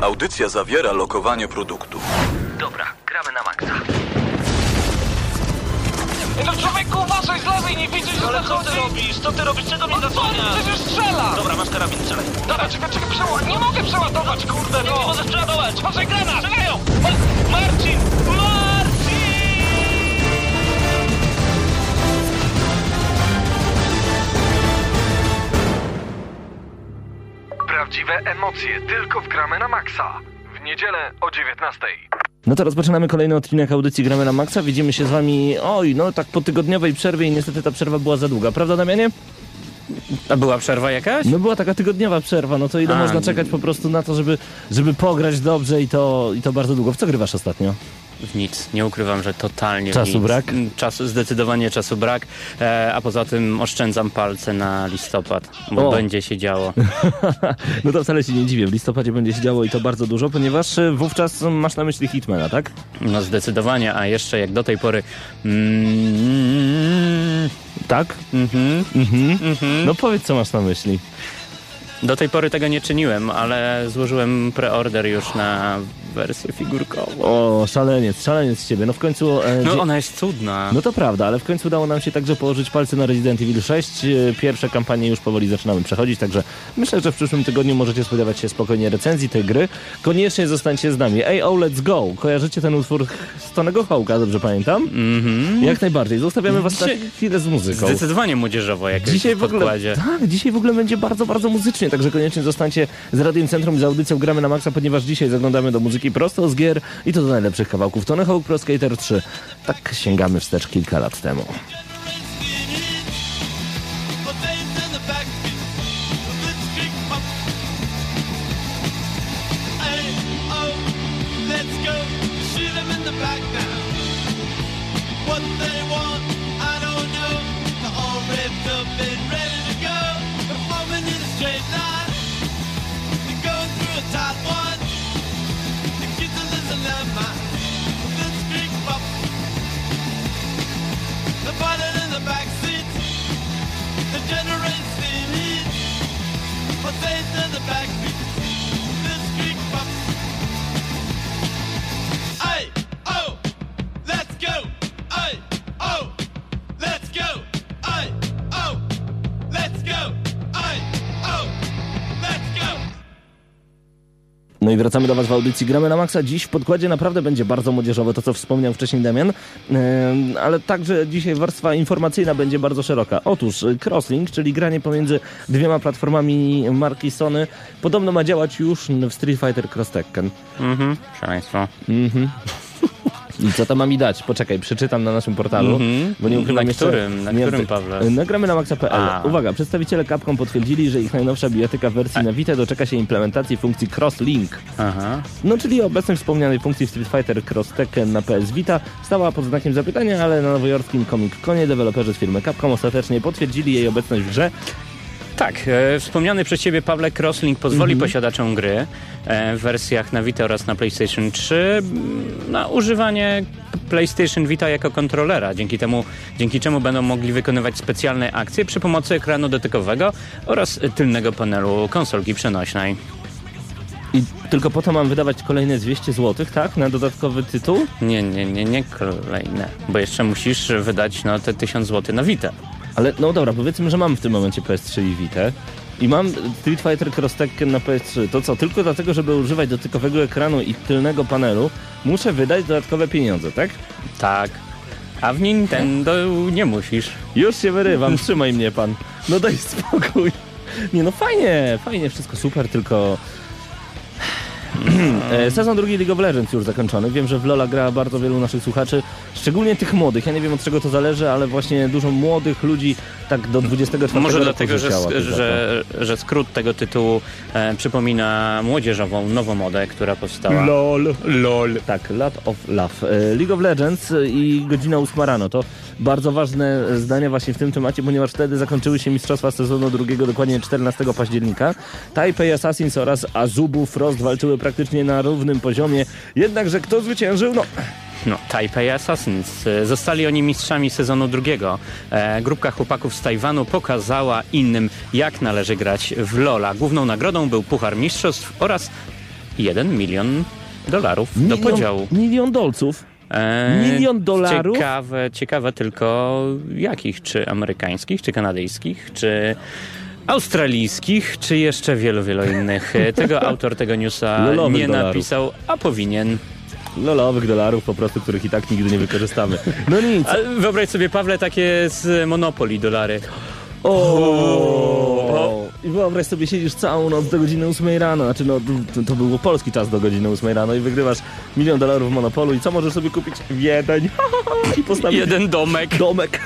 Audycja zawiera lokowanie produktu. Dobra, gramy na maksa. No człowieku, uważaj z lewej, nie widzisz, że Ale co ty robisz? Co ty robisz? Czego mnie No zasłaniasz? przecież strzela! Dobra, masz karabin, strzelaj. Dobra, czekaj, czekaj, przeładować! Nie mogę przeładować, kurde, Nie no! możesz przeładować. Uważaj, granat! Strzelają! Ma- Marcin! Marcin! Prawdziwe emocje tylko w Gramy na Maxa. W niedzielę o 19. No to rozpoczynamy kolejny odcinek audycji Gramy na Maxa. Widzimy się z wami, oj, no tak po tygodniowej przerwie i niestety ta przerwa była za długa. Prawda, Damianie? A była przerwa jakaś? No była taka tygodniowa przerwa, no to ile A, można czekać po prostu na to, żeby, żeby pograć dobrze i to, i to bardzo długo. W co grywasz ostatnio? W nic. Nie ukrywam, że totalnie Czasu brak? Mm, Czasu, zdecydowanie czasu brak, e, a poza tym oszczędzam palce na listopad, bo O. będzie się działo. no to wcale się nie dziwię. W listopadzie będzie się działo i to bardzo dużo, ponieważ y, wówczas masz na myśli Hitmana, tak? No zdecydowanie, a jeszcze jak do tej pory... Mm, Tak? mhm. Mhm. No powiedz, co masz na myśli. Do tej pory tego nie czyniłem, ale złożyłem preorder już na wersję figurkową. O, szaleniec, szaleniec z ciebie. No w końcu... e, No ona jest cudna. No to prawda, ale w końcu udało nam się także położyć palce na Resident Evil 6. E, Pierwsze kampanie już powoli zaczynamy przechodzić, także myślę, że w przyszłym tygodniu możecie spodziewać się spokojnie recenzji tej gry. Koniecznie zostańcie z nami. Ej, oh, let's go! Kojarzycie ten utwór z Tonego Hołka, dobrze pamiętam? Mhm. Jak najbardziej. Zostawiamy was na Dzisiaj- chwilę z muzyką. Zdecydowanie młodzieżowo jak Dzisiaj w w ogóle, podkładzie. tak, dzisiaj w ogóle będzie bardzo, bardzo muzycznie, także koniecznie zostańcie z Radiem Centrum i z audycją Gramy na Maxa, ponieważ dzisiaj zaglądamy do muzyki prosto z gier i to do najlepszych kawałków. Tony Hawk Pro Skater 3. Tak sięgamy wstecz kilka lat temu. Wracamy do Was w audycji Gramy na Maxa. Dziś w podkładzie naprawdę będzie bardzo młodzieżowe, to co wspomniał wcześniej Damian, Ehm, ale także dzisiaj warstwa informacyjna będzie bardzo szeroka. Otóż y, Crosslink, czyli granie pomiędzy dwiema platformami marki Sony, podobno ma działać już w Street Fighter Cross Tekken. Mhm, szaleństwo. I co to ma mi dać? Poczekaj, przeczytam na naszym portalu, Mhm. bo nie ukrywam Na jeszcze... którym? Na którym, Pawle? Nagramy na maxa.pl. A. Uwaga, przedstawiciele Capcom potwierdzili, że ich najnowsza bijatyka wersji na Vita doczeka się implementacji funkcji Crosslink. No, czyli obecność wspomnianej funkcji w Street Fighter Cross Tekken na PS Vita stała pod znakiem zapytania, ale na nowojorskim Comic Conie deweloperzy z firmy Capcom ostatecznie potwierdzili jej obecność w grze. Tak, e, wspomniany przez Ciebie Pawle Crosslink pozwoli Mhm. posiadaczom gry e, w wersjach na Vita oraz na PlayStation 3 m, na używanie PlayStation Vita jako kontrolera, dzięki temu, dzięki czemu będą mogli wykonywać specjalne akcje przy pomocy ekranu dotykowego oraz tylnego panelu konsolki przenośnej. I tylko po to mam wydawać kolejne 200 zł, tak? Na dodatkowy tytuł? Nie, nie, nie, nie kolejne, bo jeszcze musisz wydać no, te 1000 zł na Vita. Ale no dobra, powiedzmy, że mam w tym momencie PS3 i Vita. I mam Street Fighter Cross Tekken na PS3. To co, tylko dlatego, żeby używać dotykowego ekranu i tylnego panelu, muszę wydać dodatkowe pieniądze, tak? Tak. A w Nintendo nie musisz. Już się wyrywam, trzymaj mnie pan. No daj spokój. Nie no fajnie, fajnie, wszystko super, tylko... E, Sezon drugi League of Legends już zakończony. Wiem, że w Lola gra bardzo wielu naszych słuchaczy, szczególnie tych młodych. Ja nie wiem od czego to zależy, ale właśnie dużo młodych ludzi tak do 24 Może roku dlatego, że, że, że skrót tego tytułu e, przypomina młodzieżową nową modę, która powstała. LOL. LOL. Tak, Lot of Love. E, League of Legends i godzina 8 rano. To bardzo ważne zdania właśnie w tym temacie, ponieważ wtedy zakończyły się mistrzostwa sezonu drugiego, dokładnie 14 października. Taipei Assassins oraz Azubu Frost walczyły praktycznie na równym poziomie. Jednakże kto zwyciężył? No, No, Taipei Assassins. Zostali oni mistrzami sezonu drugiego. E, grupka chłopaków z Tajwanu pokazała innym, jak należy grać w Lola. Główną nagrodą był Puchar Mistrzostw oraz 1 milion dolarów do Milion- podziału. Milion dolców. E, Milion dolarów? Ciekawe, ciekawe tylko jakich, czy amerykańskich, czy kanadyjskich, czy australijskich, czy jeszcze wielu, wielu innych. E, Tego autor tego newsa nie dolarów. napisał, a powinien. Lolowych dolarów po prostu, których i tak nigdy nie wykorzystamy. No nic. A wyobraź sobie, Pawle, takie z Monopoly dolary. O! I wyobraź sobie, siedzisz całą noc do godziny 8 rano, znaczy no, to, to był polski czas do godziny 8 rano i wygrywasz milion dolarów w Monopolu i co możesz sobie kupić? Wiedeń. I postawić Jeden domek. domek.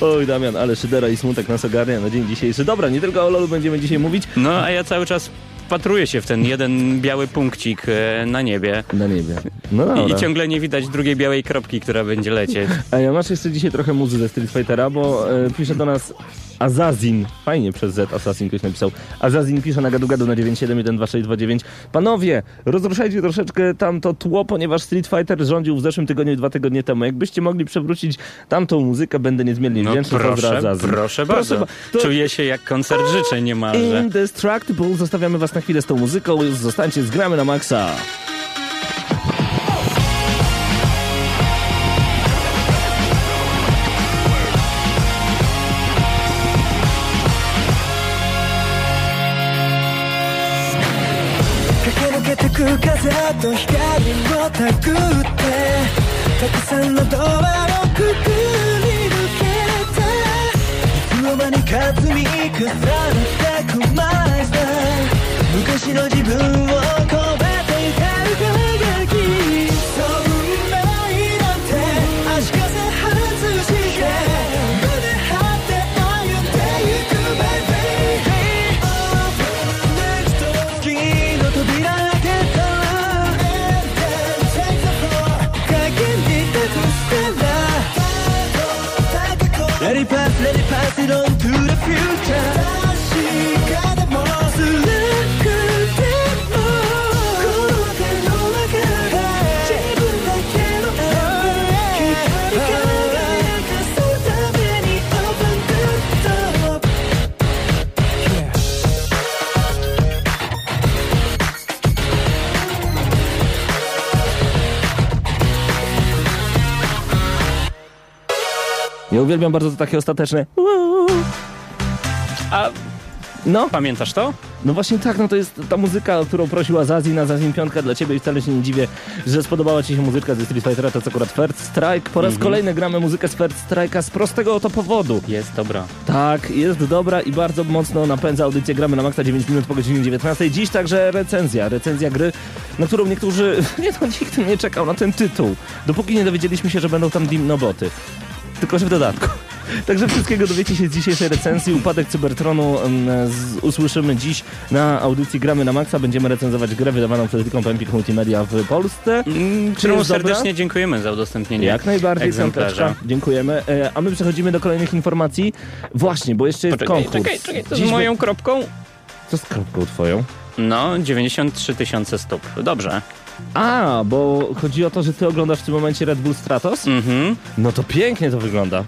Oj Damian, ale szydera i smutek nas ogarnia na dzień dzisiejszy. Dobra, nie tylko o Lolu będziemy dzisiaj mówić. No, a ja cały czas wpatruję się w ten jeden biały punkcik e, na niebie. Na niebie. No I, dobra. I ciągle nie widać drugiej białej kropki, która będzie lecieć. A ja masz jeszcze dzisiaj trochę muzy ze Street Fightera, bo e, pisze do nas Azazin. Fajnie przez Z Assassin ktoś napisał. Azazin pisze na gadu gadu na 9712629. Panowie, rozruszajcie troszeczkę tamto tło, ponieważ Street Fighter rządził w zeszłym tygodniu i dwa tygodnie temu. Jakbyście mogli przewrócić tamtą muzykę, będę niezmiernie No wdzięczny. Proszę, Azazin. proszę bardzo. ba- to- Czuję się jak koncert życzeń niemalże. Indestructible. Zostawiamy was na chwilę z tą muzyką. Zostańcie z gramy na maksa. と光をたぐってたくさんのドアをくぐり抜けていつの間にか積み重なって昔の自分を uwielbiam bardzo to takie ostateczne. A No, pamiętasz to? no właśnie tak, no to jest ta muzyka, o którą prosiła Zazin, na Zazin piątka dla ciebie i wcale się nie dziwię, że spodobała ci się muzyka ze Street Fightera, to co akurat First Strike. Po raz Mhm. kolejny gramy muzykę z First Strike'a z prostego oto powodu. Jest dobra. Tak, jest dobra i bardzo mocno napędza audycję. Gramy na maksa 9 minut po godzinie 19. Dziś także recenzja. Recenzja gry, na którą niektórzy... Nie no, nikt nie czekał na ten tytuł. Dopóki nie dowiedzieliśmy się, że będą tam dimnoboty. Tylko, że w dodatku. Także wszystkiego dowiecie się z dzisiejszej recenzji. Upadek Cybertronu mm, z, usłyszymy dziś na audycji Gramy na Maxa. Będziemy recenzować grę wydawaną przez wielką Empik Multimedia w Polsce. Mm, jest dobra? serdecznie dziękujemy za udostępnienie Jak najbardziej, egzemplarza. Dziękujemy. E, a my przechodzimy do kolejnych informacji. Właśnie, bo jeszcze jest Poczekaj, konkurs. czekaj, czekaj, to Dziś z moją kropką? Co z kropką twoją? No, 93 tysiące stóp. Dobrze. A, bo chodzi o to, że ty oglądasz w tym momencie Red Bull Stratos? Mhm. No to pięknie to wygląda.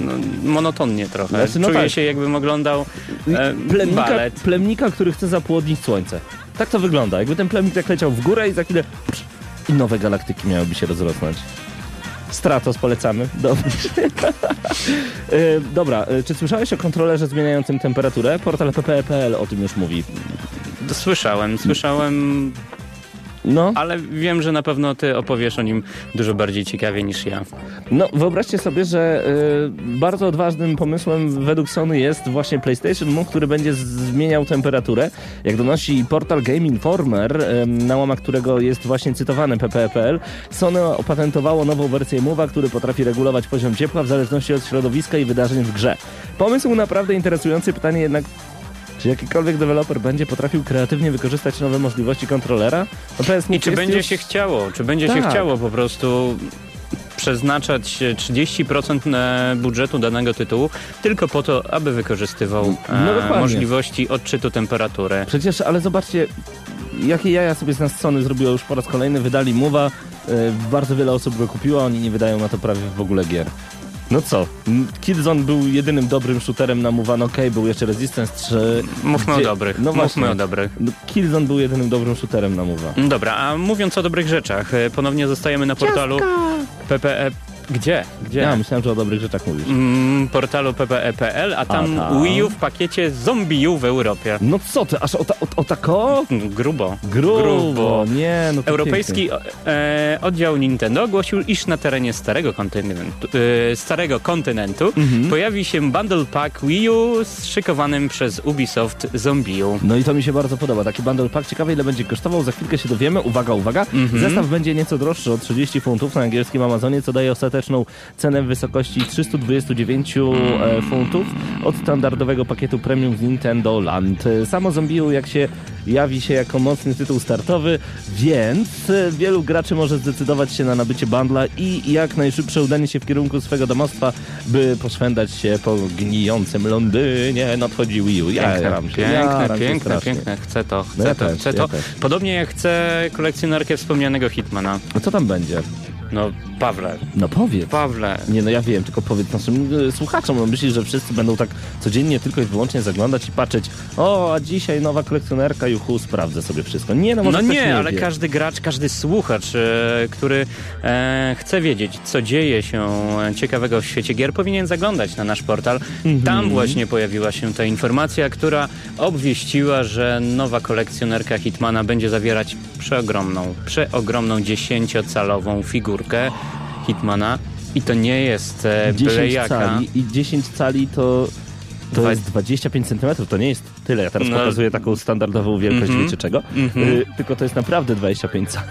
No, monotonnie trochę. Znaczy, no Czuję tak. się jakbym oglądał e, Plemnika, balet. plemnika, który chce zapłodnić słońce. Tak to wygląda. Jakby ten plemnik tak leciał w górę i za chwilę psz, i nowe galaktyki miałyby się rozrosnąć. Stratos polecamy. Dobrze. e, dobra, e, czy słyszałeś o kontrolerze zmieniającym temperaturę? Portal ppe.pl o tym już mówi. Słyszałem, słyszałem, No, ale wiem, że na pewno ty opowiesz o nim dużo bardziej ciekawie niż ja. No, wyobraźcie sobie, że y, bardzo odważnym pomysłem według Sony jest właśnie PlayStation Move, który będzie zmieniał temperaturę. Jak donosi portal Game Informer, y, na łamach którego jest właśnie cytowany ppe.pl, Sony opatentowało nową wersję Move'a, który potrafi regulować poziom ciepła w zależności od środowiska i wydarzeń w grze. Pomysł naprawdę interesujący, pytanie jednak czy jakikolwiek deweloper będzie potrafił kreatywnie wykorzystać nowe możliwości kontrolera? No I czy jest będzie już- się chciało, czy będzie się Tak. chciało po prostu przeznaczać e, 30% e, budżetu danego tytułu tylko po to, aby wykorzystywał No e, możliwości odczytu temperatury. Przecież, ale zobaczcie, jakie jaja sobie z nas Sony zrobiło już po raz kolejny. Wydali Mowa, bardzo wiele osób go kupiło, oni nie wydają na to prawie w ogóle gier. No co, Killzone był jedynym dobrym shooterem na Move, no okej, był jeszcze Resistance 3. Mówmy o gdzie- dobrych. No właśnie. Mówmy o dobrych. No, Killzone był jedynym dobrym shooterem na Move. No Dobra, a mówiąc o dobrych rzeczach, e, ponownie zostajemy na portalu PPE. Gdzie? Gdzie? Ja myślałem, że o dobrych rzeczach mówisz. Mm, portalu PPE.pl, a tam A tam? Wii U w pakiecie Zombie U w Europie. No co ty, aż o, ta, o, o tako? Mm, Grubo. Grubo, nie, no Europejski e, oddział Nintendo ogłosił, iż na terenie starego kontynentu, e, starego kontynentu Mhm. pojawi się bundle pack Wii U szykowanym przez Ubisoft Zombie U. No i to mi się bardzo podoba. Taki bundle pack ciekawy, ile będzie kosztował. Za chwilkę się dowiemy. Uwaga, uwaga. Mhm. Zestaw będzie nieco droższy o 30 funtów na angielskim Amazonie, co daje ostateczną cenę w wysokości 329 e, funtów od standardowego pakietu premium z Nintendo Land. Samo Zombiu, jak się jawi się jako mocny tytuł startowy, więc e, wielu graczy może zdecydować się na nabycie bundla i jak najszybsze udanie się w kierunku swego domostwa, by poszwędać się po gnijącym Londynie. Nadchodzi Wii U. Ja Piękne, się, piękne, piękne, piękne. Chcę to, chcę ja to, też, chcę ja to. też. Podobnie jak chcę kolekcjonerkę wspomnianego Hitmana. No co tam będzie? No, Pawle, No powiedz. Pawle. Nie, no ja wiem, tylko powiedz naszym e, słuchaczom. No myślisz, że wszyscy będą tak codziennie tylko i wyłącznie zaglądać i patrzeć o, a dzisiaj nowa kolekcjonerka, juhu, sprawdzę sobie wszystko. Nie, no może No ktoś nie, ale wie. każdy gracz, każdy słuchacz, e, który e, chce wiedzieć, co dzieje się e, ciekawego w świecie gier, powinien zaglądać na nasz portal. Mhm. Tam właśnie pojawiła się ta informacja, która obwieściła, że nowa kolekcjonerka Hitmana będzie zawierać przeogromną, przeogromną 10-calową figurkę Hitmana. I to nie jest e, 10 byle jaka. cali i 10 cali to, to Dwa- jest 25 cm, to nie jest tyle. Ja teraz No. pokazuję taką standardową wielkość, Mhm. wiecie czego? Mhm. Y, tylko to jest naprawdę 25 cali.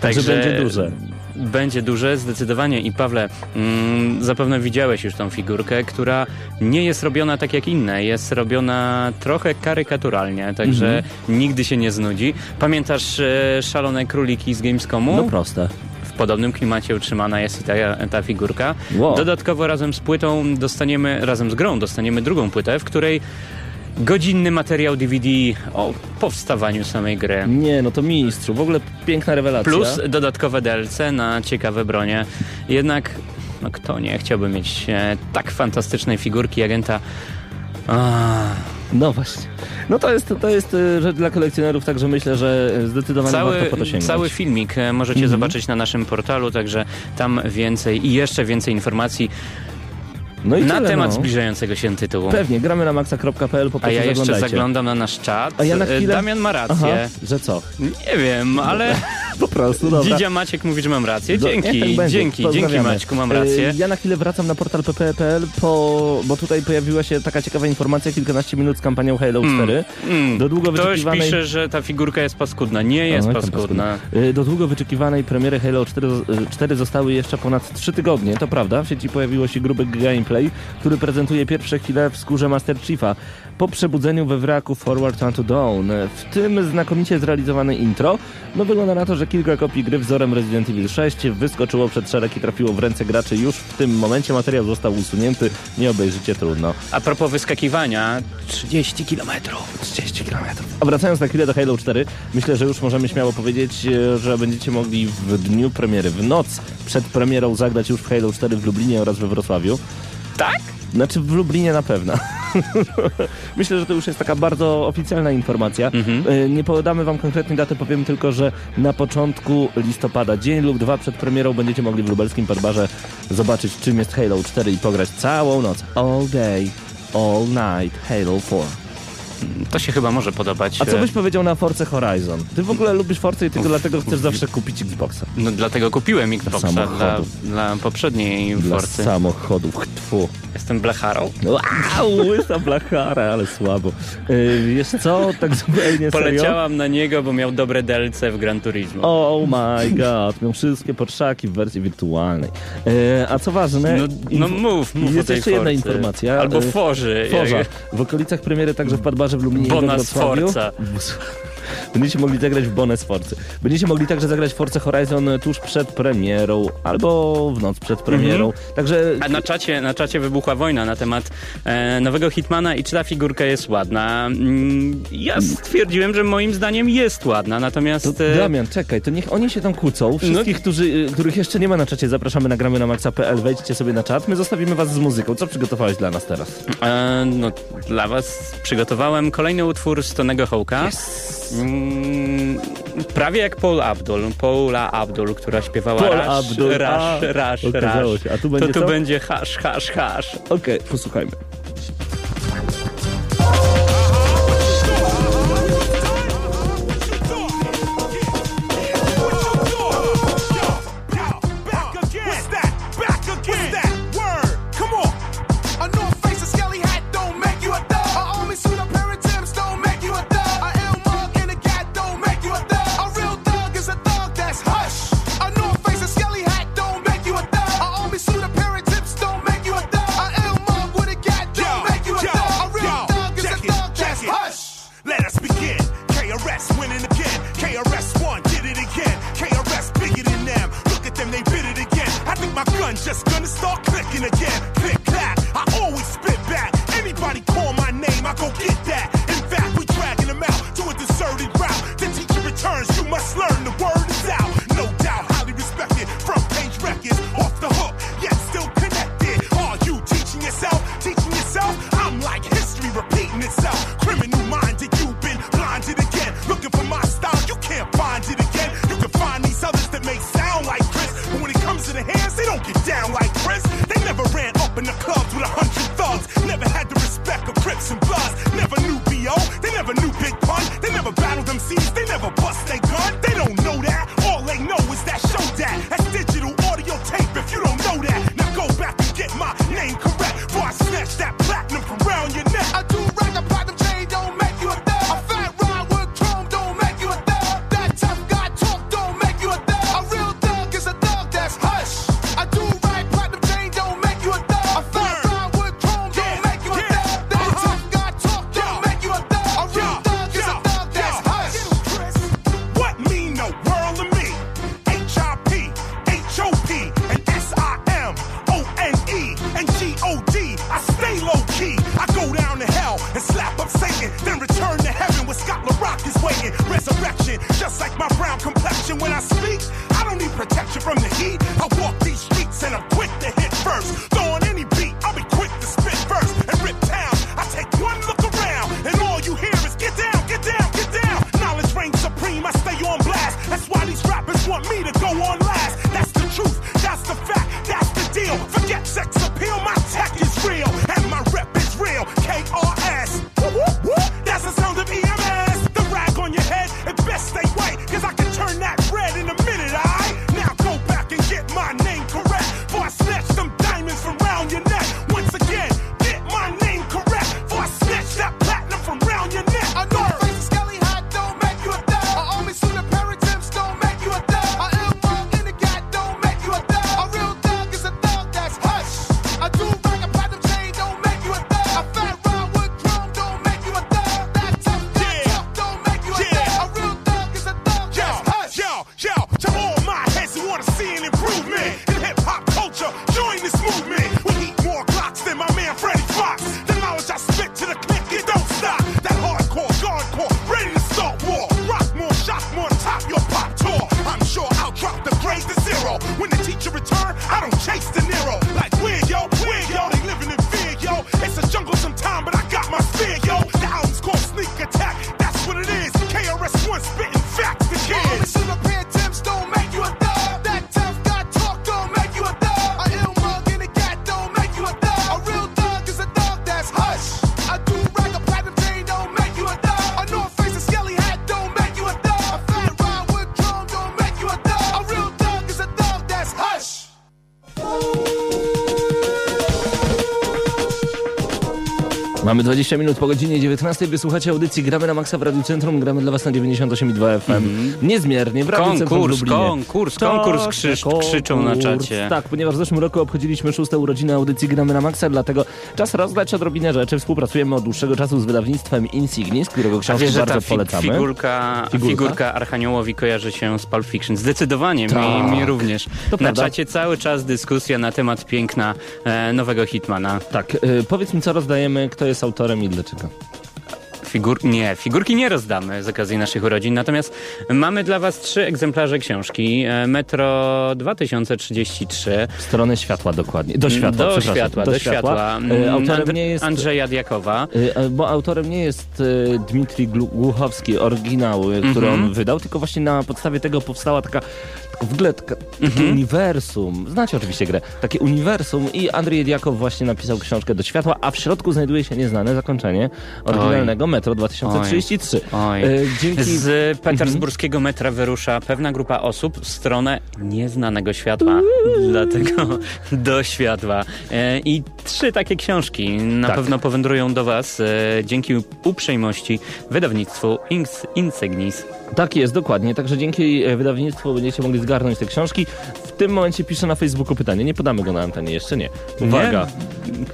Także Także będzie duże. Będzie duże, zdecydowanie. I Pawle, mm, zapewne widziałeś już tą figurkę, która nie jest robiona tak jak inne. Jest robiona trochę karykaturalnie, także Mhm. nigdy się nie znudzi. Pamiętasz e, szalone króliki z Gamescomu? No proste. W podobnym klimacie utrzymana jest i ta, ta figurka. Wow. Dodatkowo razem z płytą dostaniemy, razem z grą dostaniemy drugą płytę, w której godzinny materiał DVD o powstawaniu samej gry. Nie, no to mistrzu. W ogóle piękna rewelacja. Plus dodatkowe DLC na ciekawe bronie. Jednak, no kto nie chciałby mieć e, tak fantastycznej figurki agenta. Ah, No właśnie. No to jest, to jest y, rzecz dla kolekcjonerów, także myślę, że zdecydowanie cały, warto po to sięgnąć. cały filmik e, możecie Mhm. zobaczyć na naszym portalu, także tam więcej i jeszcze więcej informacji no na tyle, temat no. zbliżającego się tytułu. Pewnie, gramy na maxa.pl, po A ja jeszcze zaglądam na nasz czat. A ja na E, chwilę- Damian ma Aha, rację. że co? Nie wiem, ale Po prostu, dobra. Dzidzia Maciek mówi, że mam rację. Do- Dzięki, niech tak dzięki, dzięki. Maćku, mam E, rację. Ja na chwilę wracam na portal pp.pl, po, bo tutaj pojawiła się taka ciekawa informacja, kilkanaście minut z kampanią Halo 4. Mm, Do długo Ktoś wyczekiwanej... pisze, że ta figurka jest paskudna. Nie jest Oj, tam paskudna. Y, Do długo wyczekiwanej premiery Halo 4, y, 4 zostały jeszcze ponad 3 tygodnie, to prawda. W sieci pojawiło się gruby gameplay, który prezentuje pierwsze chwile w skórze Master Chiefa. Po przebudzeniu we wraku Forward Unto Dawn. W tym znakomicie zrealizowane intro. No wygląda na to, że kilka kopii gry wzorem Resident Evil 6 wyskoczyło przed szereg i trafiło w ręce graczy już w tym momencie. Materiał został usunięty, nie obejrzycie trudno. A propos wyskakiwania, 30 kilometrów. 30 km. A wracając na chwilę do Halo 4, myślę, że już możemy śmiało powiedzieć, że będziecie mogli w dniu premiery, w noc przed premierą zagrać już w Halo 4 w Lublinie oraz we Wrocławiu. Tak? Znaczy w Lublinie na pewno. Myślę, że to już jest taka bardzo oficjalna informacja. Mhm. E, Nie podamy wam konkretnej daty, powiem tylko, że na początku listopada, dzień lub dwa przed premierą będziecie mogli w lubelskim Parbarze zobaczyć czym jest Halo 4 i pograć całą noc. All day, all night, Halo 4. To się chyba może podobać. A co e, byś powiedział na Force Horizon? Ty w ogóle lubisz Force i tylko dlatego chcesz zawsze kupić Xboxa. No dlatego kupiłem Xboxa dla, samochodów. dla poprzedniej Dla Forcy. samochodów. Tfu. Jestem blacharą. Wow, łysa blachara, ale słabo. Yy, wiesz co, tak zupełnie serio? Poleciałam na niego, bo miał dobre DLC w Gran Turismo. Oh my god, miał wszystkie podszaki w wersji wirtualnej. Yy, a co ważne... No, no mów, mów Jest jeszcze jedna informacja. Albo Yy, Forzy. Forza. W okolicach premiery także w Padbarze w Lublinie i we Bona Wrocławiu. Sforza. Będziecie mogli zagrać w Bonus Forcy. Będziecie mogli także zagrać w Force Horizon tuż przed premierą albo w noc przed premierą. Mhm. Także... A na czacie, na czacie wybuchła wojna na temat e, nowego Hitmana i czy ta figurka jest ładna. Mm, ja mm. stwierdziłem, że moim zdaniem jest ładna, natomiast... To, e, Damian, czekaj, to niech oni się tam kłócą. Wszystkich, no... którzy, y, których jeszcze nie ma na czacie, zapraszamy na gramy na maxa.pl. Wejdźcie sobie na czat, my zostawimy was z muzyką. Co przygotowałeś dla nas teraz? E, no, dla was przygotowałem kolejny utwór Stonego Hołka. Yes. Mm, prawie jak Paul Abdul, Paula Abdul, która śpiewała Paul Rush, Abdul. Rush, a, Rush, Rush. Się. A tu będzie to tu będzie hasz, hasz, hasz. Okej, okay, posłuchajmy. Mamy 20 minut po godzinie 19. Wysłuchacie audycji Gramy na Maxa w Radiu Centrum. Gramy dla Was na 98,2 FM. Niezmiernie w Radiu Centrum w Lublinie. konkurs, konkurs Tak, krzyż, konkurs. krzyczą na czacie. Tak, ponieważ w zeszłym roku obchodziliśmy szóste urodziny audycji Gramy na Maxa, dlatego czas rozdać odrobinę rzeczy. Współpracujemy od dłuższego czasu z wydawnictwem Insignis, którego książki wiesz, bardzo fi- polecamy. figurka, Figurka? figurka Archaniołowi kojarzy się z Pulp Fiction. Zdecydowanie, Tak. mi, mi również. To na prawda. czacie cały czas dyskusja na temat piękna e, nowego Hitmana. Tak, y, powiedz mi co rozdajemy, kto jest autorem i dlaczego. Figur... Nie, figurki nie rozdamy z okazji naszych urodzin, natomiast mamy dla was trzy egzemplarze książki. E, Metro 2033. W stronę światła dokładnie. Do światła, do światła, do światła. Y, Autorem And- nie jest... Andrzeja Diakowa. E, Bo autorem nie jest Dmitrij Glu- Głuchowski, oryginał, który Mhm. on wydał, tylko właśnie na podstawie tego powstała taka w ogóle takie Mhm. uniwersum. Znacie oczywiście grę. Takie uniwersum i Andrzej Diakow właśnie napisał książkę do światła, a w środku znajduje się nieznane zakończenie oryginalnego Metro 2033. Oj. Y, Dzięki... Z petersburskiego metra wyrusza pewna grupa osób w stronę nieznanego światła. Dlatego do światła. E, I trzy takie książki na Tak. pewno powędrują do Was e, dzięki uprzejmości wydawnictwu Inks Insegnis. Tak jest, dokładnie. Także dzięki e, wydawnictwu będziecie mogli zgarnąć te książki. W tym momencie piszę na Facebooku pytanie. Nie podamy go na antenie, jeszcze nie. Uwaga.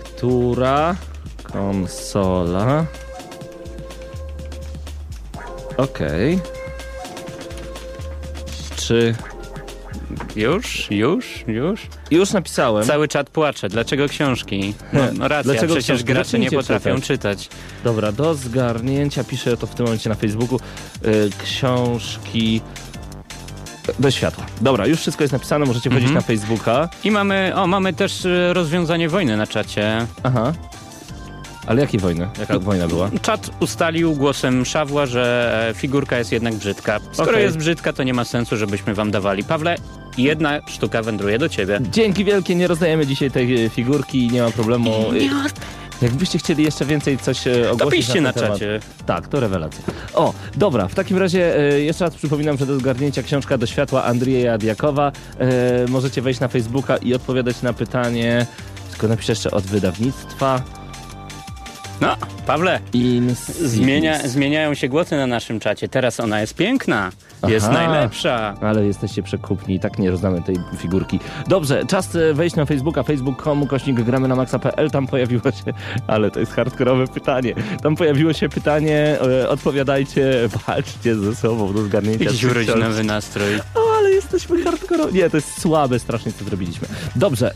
Która konsola... Okej. Czy... Już, już, już. Już napisałem. Cały czat płacze. Dlaczego książki? No, no racja, Dlaczego przecież książki? gracze nie potrafią czytać. czytać. Dobra, do zgarnięcia piszę to w tym momencie na Facebooku. Y, książki... Do światła. Dobra, już wszystko jest napisane, możecie wchodzić Mhm. na Facebooka. I mamy, o, mamy też e, rozwiązanie wojny na czacie. Aha. Ale jakiej wojny? Jaka wojna była? Czat ustalił głosem Szawła, że e, figurka jest jednak brzydka. Skoro Okej. jest brzydka, to nie ma sensu, żebyśmy wam dawali. Pawle, jedna sztuka wędruje do ciebie. Dzięki wielkie, nie rozdajemy dzisiaj tej e, figurki, nie ma problemu. E, Jakbyście chcieli jeszcze więcej coś e, ogłosić To piszcie na na czacie. Tak, to rewelacja. O, dobra, w takim razie e, jeszcze raz przypominam, że do zgarnięcia książka do światła Andrzeja Diakowa. E, możecie wejść na Facebooka i odpowiadać na pytanie, tylko napiszę jeszcze od wydawnictwa. No, Pawle, zmienia, zmieniają się głosy na naszym czacie. Teraz ona jest piękna, jest Aha. najlepsza. Ale jesteście przekupni i tak nie rozdamy tej figurki. Dobrze, czas e, wejść na Facebooka, facebook.com, kośnik gramy na maxa.pl, tam pojawiło się, ale to jest hardkorowe pytanie, tam pojawiło się pytanie, e, odpowiadajcie, walczcie ze sobą do zgarnięcia Jakiś urodzinowy nastrój. o, ale jesteśmy hardkorowi. Nie, to jest słabe strasznie, co zrobiliśmy. Dobrze,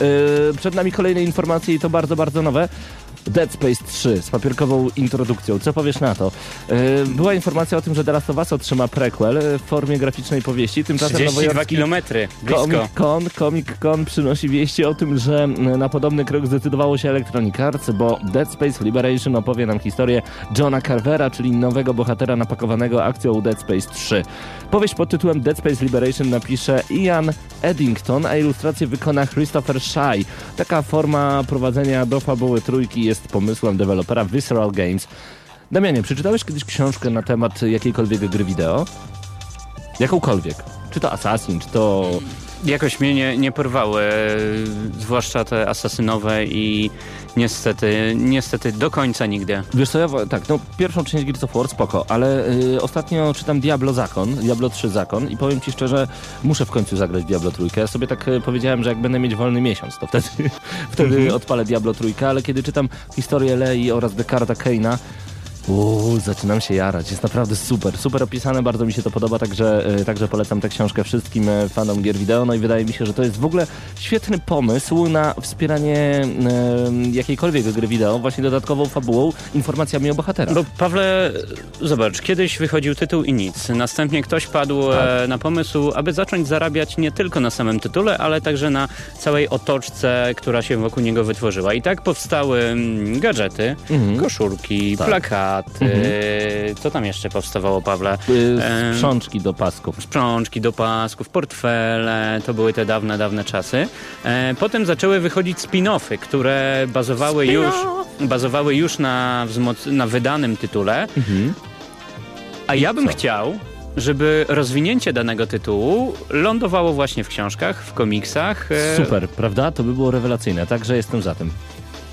yy, przed nami kolejne informacje i to bardzo, bardzo nowe. Dead Space 3 z papierkową introdukcją. Co powiesz na to? Yy, była informacja o tym, że The Last of Us otrzyma prequel w formie graficznej powieści. Tymczasem 32 nowojorski kilometry, blisko. Comic Con, Comic Con przynosi wieści o tym, że na podobny krok zdecydowało się Electronic Arts, bo Dead Space Liberation opowie nam historię Johna Carvera, czyli nowego bohatera napakowanego akcją Dead Space 3. Powieść pod tytułem Dead Space Liberation napisze Ian Eddington, a ilustrację wykona Christopher Shy. Taka forma prowadzenia do fabuły trójki jest pomysłem dewelopera Visceral Games. Damianie, przeczytałeś kiedyś książkę na temat jakiejkolwiek gry wideo? Jakąkolwiek. Czy to Assassin, czy to Jakoś mnie nie, nie porwały, e, zwłaszcza te asasynowe i niestety, niestety do końca nigdy. Wiesz co, ja tak, no pierwszą część Gears of War spoko, ale y, ostatnio czytam Diablo Zakon, Diablo 3 Zakon i powiem ci szczerze, muszę w końcu zagrać Diablo trójkę. Ja sobie tak y, powiedziałem, że jak będę mieć wolny miesiąc, to wtedy, wtedy odpalę Diablo trójkę, ale kiedy czytam historię Lei oraz Dekarda Keina, Uuu, zaczynam się jarać. Jest naprawdę super. Super opisane, bardzo mi się to podoba, także, e, także polecam tę książkę wszystkim e, fanom gier wideo. No i wydaje mi się, że to jest w ogóle świetny pomysł na wspieranie jakiejkolwiek gry wideo, właśnie dodatkową fabułą, informacjami o bohaterach. Bo Pawle, zobacz, kiedyś wychodził tytuł i nic. Następnie ktoś padł e, na pomysł, aby zacząć zarabiać nie tylko na samym tytule, ale także na całej otoczce, która się wokół niego wytworzyła. I tak powstały mm, gadżety, Mhm. koszulki, Tak. plakaty. Co tam jeszcze powstawało, Pawle? Y, Em, Sprzączki do pasków. sprzączki do pasków, portfele, to były te dawne, dawne czasy. E, potem zaczęły wychodzić spin-offy, które bazowały już, bazowały już na, na wydanym tytule. A ja bym co? chciał, żeby rozwinięcie danego tytułu lądowało właśnie w książkach, w komiksach. e, Super, prawda? To by było rewelacyjne, także jestem za tym.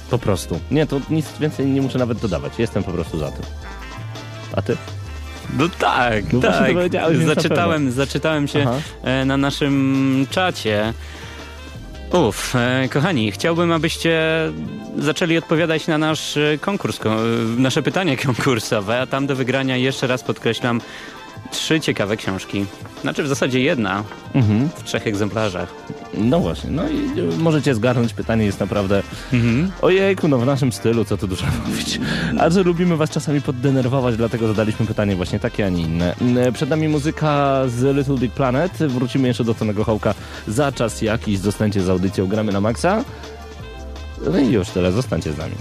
Po prostu. Nie, to nic więcej nie muszę nawet dodawać. Jestem po prostu za tym. A ty? No tak, No tak. Zaczytałem, zaczytałem się Aha. e, na naszym czacie. Uf, e, kochani, chciałbym, abyście zaczęli odpowiadać na nasz e, konkurs, ko- nasze pytanie konkursowe, a tam do wygrania jeszcze raz podkreślam trzy ciekawe książki. Znaczy w zasadzie jedna Mhm. w trzech egzemplarzach. No właśnie, no i y, możecie zgarnąć. Pytanie jest naprawdę Mhm. ojejku, no w naszym stylu, co tu dużo mówić. A że lubimy was czasami poddenerwować, dlatego zadaliśmy pytanie właśnie takie, a nie inne. Mm, Przed nami muzyka z Little Big Planet. Wrócimy jeszcze do Tonego Hołka za czas jakiś. Zostańcie z audycją Gramy na Maxa. No i już tyle, zostańcie z nami.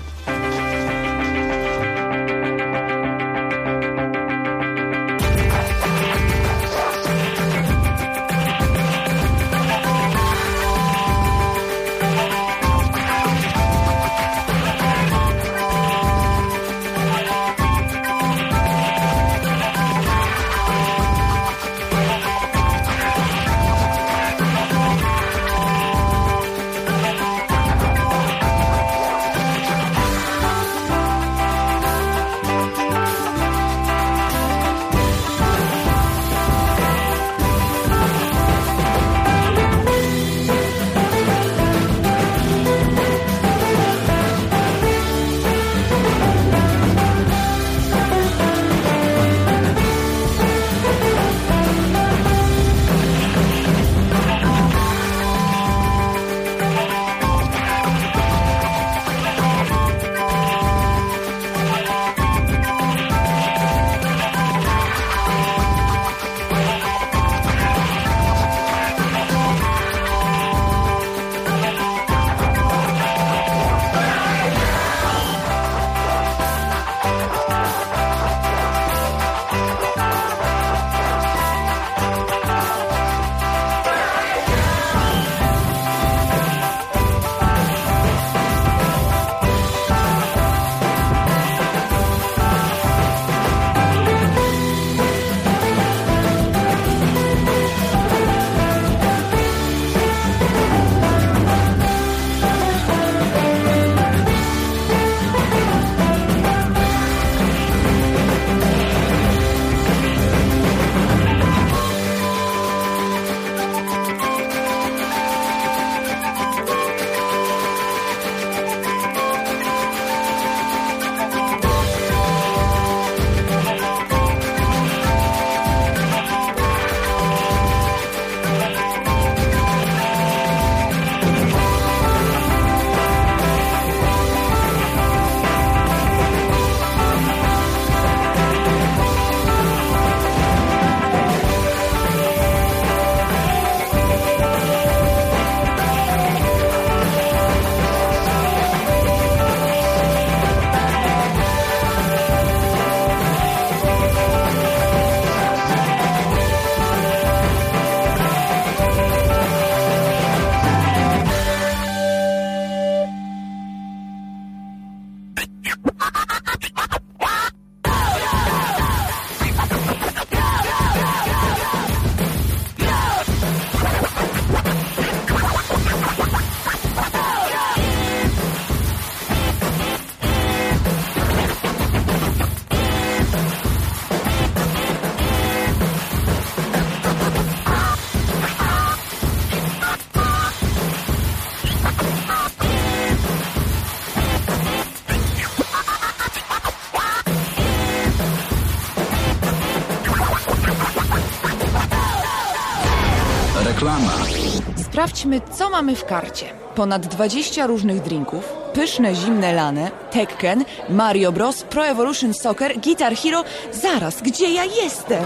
Sprawdźmy, co mamy w karcie. Ponad 20 różnych drinków, pyszne zimne lane, Tekken, Mario Bros, Pro Evolution Soccer, Guitar Hero. Zaraz, gdzie ja jestem?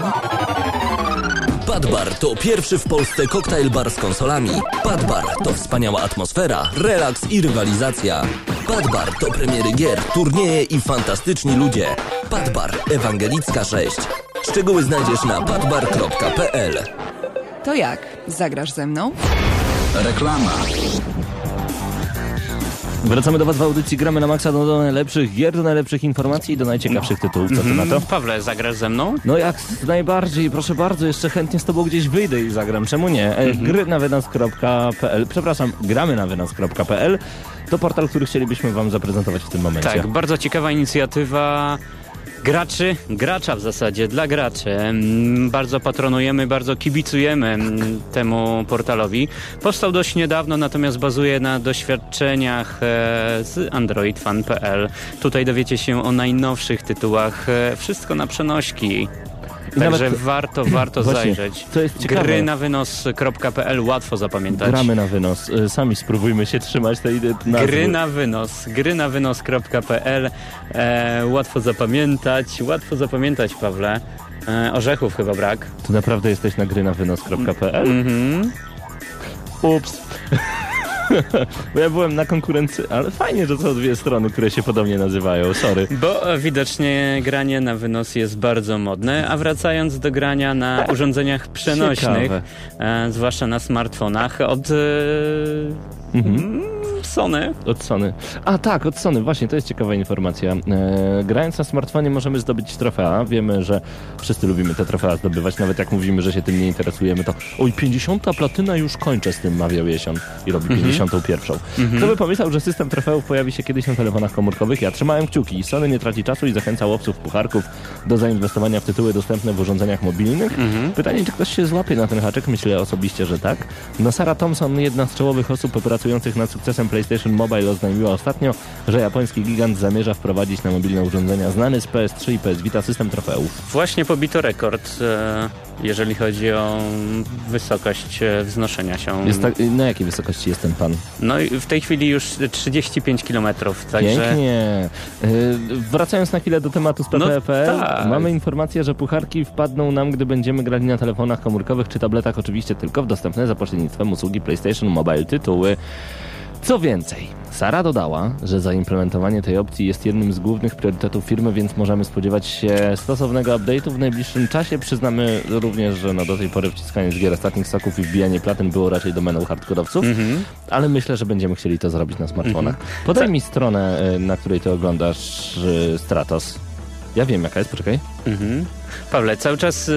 Padbar to pierwszy w Polsce koktajl bar z konsolami. Padbar to wspaniała atmosfera, relaks i rywalizacja. Padbar to premiery gier, turnieje i fantastyczni ludzie. Padbar Ewangelicka 6. Szczegóły znajdziesz na padbar.pl. To jak? Zagrasz ze mną? Reklama. Wracamy do Was w audycji, gramy na maksa do, do najlepszych gier, do najlepszych informacji i do najciekawszych tytułów. Co Ty na to? Mm, Pawle, zagrasz ze mną? No jak najbardziej, proszę bardzo, jeszcze chętnie z Tobą gdzieś wyjdę i zagram, czemu nie? E, Gry na wynos.pl, przepraszam, gramy na wynos.pl to portal, który chcielibyśmy Wam zaprezentować w tym momencie. Tak, bardzo ciekawa inicjatywa graczy, gracza w zasadzie, dla graczy. Mm, Bardzo patronujemy, bardzo kibicujemy mm, temu portalowi. Powstał dość niedawno, natomiast bazuje na doświadczeniach e, z androidfan.pl. Tutaj dowiecie się o najnowszych tytułach, e, wszystko na przenośki. I Także nawet- warto, warto Właśnie, zajrzeć. co jest ciekawe. Gry na wynos.pl, łatwo zapamiętać. Gramy na wynos, E, sami spróbujmy się trzymać tej nazwy. Gry na wynos, gry na wynos.pl e, łatwo zapamiętać, łatwo zapamiętać Pawle. E, orzechów chyba brak. Ty naprawdę jesteś na gry na wynos.pl? Mhm. Ups. Bo ja byłem na konkurencji, ale fajnie, że są dwie strony, które się podobnie nazywają, sorry. Bo widocznie granie na wynos jest bardzo modne, a wracając do grania na urządzeniach przenośnych, e, zwłaszcza na smartfonach, od e, mm, Sony. Od Sony. A tak, od Sony, właśnie, to jest ciekawa informacja. E, grając na smartfonie możemy zdobyć trofea. Wiemy, że wszyscy lubimy te trofea zdobywać, nawet jak mówimy, że się tym nie interesujemy, to oj, 50 platyna już kończę z tym, mawiał Jesion i robi 51. Kto by pomyślał, że system trofeów pojawi się kiedyś na telefonach komórkowych? Ja trzymałem kciuki. Sony nie traci czasu i zachęca łowców pucharków do zainwestowania w tytuły dostępne w urządzeniach mobilnych. Pytanie, czy ktoś się złapie na ten haczyk? Myślę osobiście, że tak. No Sara Thompson, jedna z czołowych osób pracujących nad sukcesem PlayStation Mobile oznajmiła ostatnio, że japoński gigant zamierza wprowadzić na mobilne urządzenia znany z PS3 i PS Vita system trofeów. Właśnie pobito rekord, e, jeżeli chodzi o wysokość e, wznoszenia się. Jest tak, na jakiej wysokości jest ten pan? No i w tej chwili już 35 km, także... Pięknie. Yy, wracając na chwilę do tematu z PPPL, No tak. mamy informację, że pucharki wpadną nam, gdy będziemy grali na telefonach komórkowych czy tabletach, oczywiście tylko w dostępne za pośrednictwem usługi PlayStation Mobile tytuły. Co więcej, Sara dodała, że zaimplementowanie tej opcji jest jednym z głównych priorytetów firmy, więc możemy spodziewać się stosownego update'u w najbliższym czasie. Przyznamy również, że no do tej pory wciskanie z gier ostatnich soków i wbijanie platyn było raczej domeną hardkorowców, Mhm. ale myślę, że będziemy chcieli to zrobić na smartfonach. Podaj mi stronę, y, na której ty oglądasz y, Stratos. Ja wiem, jaka jest, poczekaj. Mhm. Pawle, cały czas e,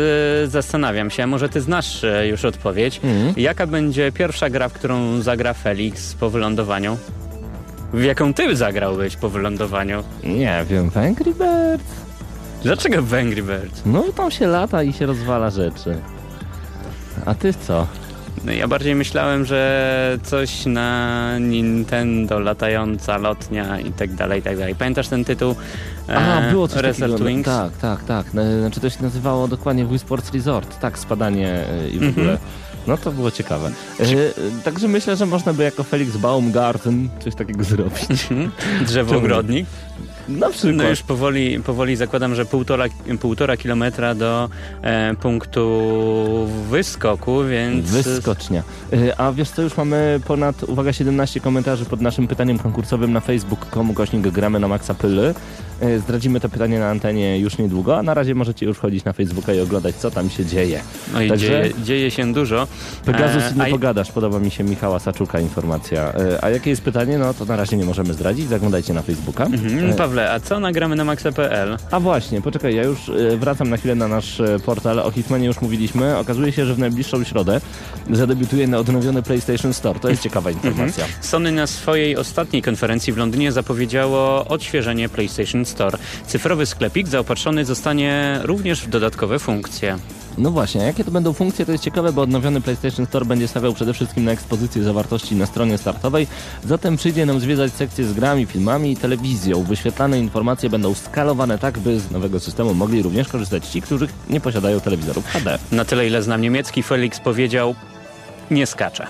zastanawiam się, może ty znasz e, już odpowiedź. Mhm. Jaka będzie pierwsza gra, w którą zagra Felix po wylądowaniu? W jaką ty zagrałbyś po wylądowaniu? Nie wiem, Angry Birds. Dlaczego w Angry Birds? No tam się lata i się rozwala rzeczy. A ty co? No, ja bardziej myślałem, że coś na Nintendo, latająca lotnia i tak dalej, i tak dalej. Pamiętasz ten tytuł? A, E, było coś Resort takiego. Wings? Tak, tak, tak. Znaczy to się nazywało dokładnie Wii Sports Resort. Tak, spadanie e, i w Mhm. ogóle. No to było ciekawe. E, Także myślę, że można by jako Felix Baumgarten coś takiego zrobić. Drzewoogrodnik. Na przykład. No już powoli, powoli zakładam, że półtora, półtora kilometra do e, punktu wyskoku, więc... Wyskocznia. E, A wiesz co, już mamy ponad, uwaga, 17 komentarzy pod naszym pytaniem konkursowym na facebook.com kośnik gramy na Maxa Pyly. E, Zdradzimy to pytanie na antenie już niedługo, a na razie możecie już chodzić na Facebooka i oglądać, co tam się dzieje. No i Także- dzieje, dzieje się dużo. Pegasus E, nie a pogadasz, podoba mi się Michała Saczuka informacja. E, A jakie jest pytanie? No to na razie nie możemy zdradzić, zaglądajcie na Facebooka. Mhm, E, Pawle, a co nagramy na maxa.pl? A właśnie, poczekaj, ja już e, wracam na chwilę na nasz e, portal. O Hitmanie już mówiliśmy. Okazuje się, że w najbliższą środę zadebiutuje na odnowiony PlayStation Store. To jest ciekawa informacja. Sony na swojej ostatniej konferencji w Londynie zapowiedziało odświeżenie PlayStation Store. Cyfrowy sklepik zaopatrzony zostanie również w dodatkowe funkcje. No właśnie, jakie to będą funkcje, to jest ciekawe, bo odnowiony PlayStation Store będzie stawiał przede wszystkim na ekspozycję zawartości na stronie startowej, zatem przyjdzie nam zwiedzać sekcje z grami, filmami i telewizją. Wyświetlane informacje będą skalowane tak, by z nowego systemu mogli również korzystać ci, którzy nie posiadają telewizorów HD. Na tyle, ile znam niemiecki, Felix powiedział nie skacze.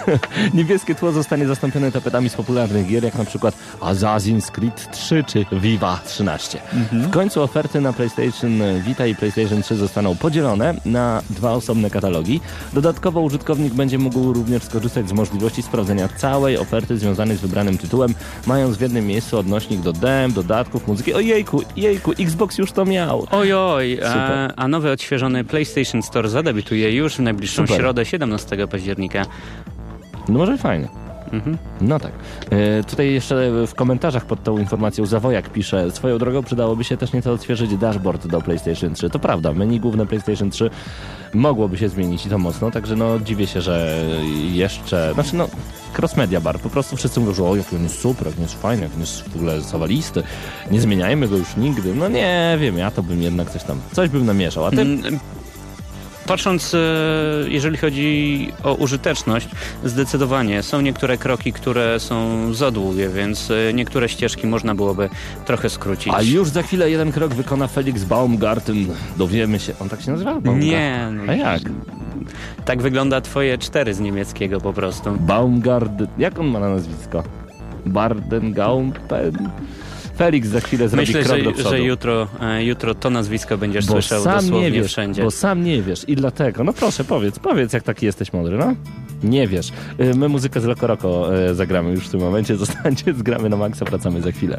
Niebieskie tło zostanie zastąpione tapetami z popularnych gier, jak na przykład Assassin's Creed 3 czy Viva 13. W końcu oferty na PlayStation Vita i PlayStation 3 zostaną podzielone na dwa osobne katalogi. Dodatkowo użytkownik będzie mógł również skorzystać z możliwości sprawdzenia całej oferty związanej z wybranym tytułem, mając w jednym miejscu odnośnik do dem, dodatków, muzyki. Ojejku, jejku, Xbox już to miał. Ojoj, a, a nowy odświeżony PlayStation Store zadebiutuje już w najbliższą Super. środę 17 października. No może fajnie. No tak. E, tutaj jeszcze w komentarzach pod tą informacją Zawojak pisze, swoją drogą przydałoby się też nieco odświeżyć dashboard do PlayStation 3. To prawda, menu główne PlayStation 3 mogłoby się zmienić i to mocno, także no dziwię się, że jeszcze, znaczy no cross media bar, po prostu wszyscy mówią, że o, jaki on jest super, jak on jest fajny, jak on jest w ogóle zawalisty, nie zmieniajmy go już nigdy. No nie wiem, ja to bym jednak coś tam, coś bym namieszał, a ty... Mm, Patrząc, e, jeżeli chodzi o użyteczność, zdecydowanie są niektóre kroki, które są za długie, więc e, niektóre ścieżki można byłoby trochę skrócić. A już za chwilę jeden krok wykona Felix Baumgarten. Dowiemy się. On tak się nazywa? Baumgarten? Nie, no, A jak? tak wygląda twoje cztery z niemieckiego po prostu. Baumgarten. Jak on ma na nazwisko? Barden Gaumpen? Felix za chwilę zrobi Myślę, krok do że, przodu. że jutro, e, jutro to nazwisko będziesz bo słyszał sam dosłownie nie wiesz, wszędzie. Bo sam nie wiesz i dlatego. No proszę, powiedz, powiedz jak taki jesteś mądry, no. Nie wiesz. Y, My muzykę z Loco Roco y, zagramy już w tym momencie. Zostańcie, zgramy na maksa, wracamy za chwilę.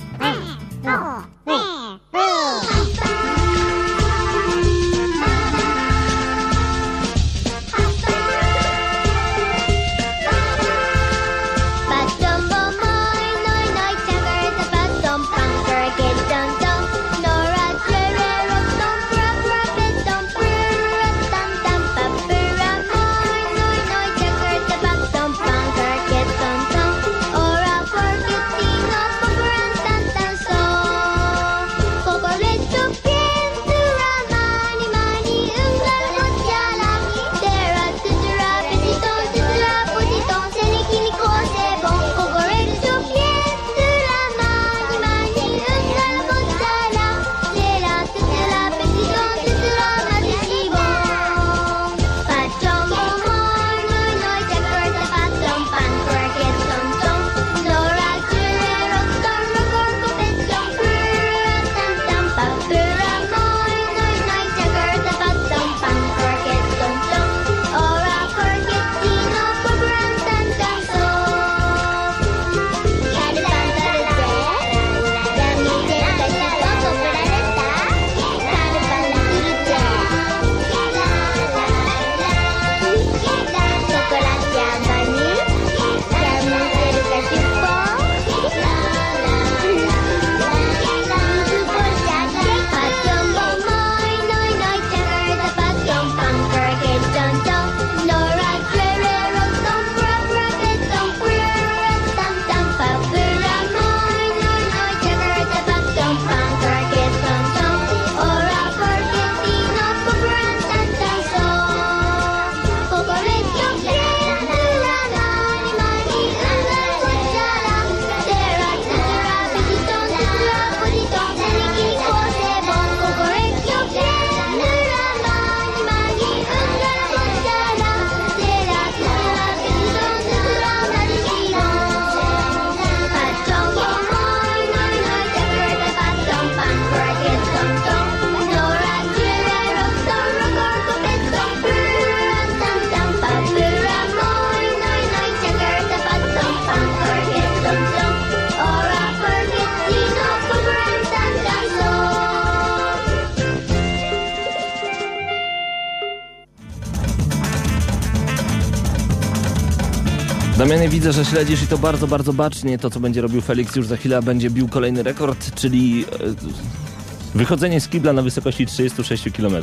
Damianie, widzę, że śledzisz i to bardzo, bardzo bacznie to, co będzie robił Felix już za chwilę, będzie bił kolejny rekord, czyli e, wychodzenie z kibla na wysokości 36 km.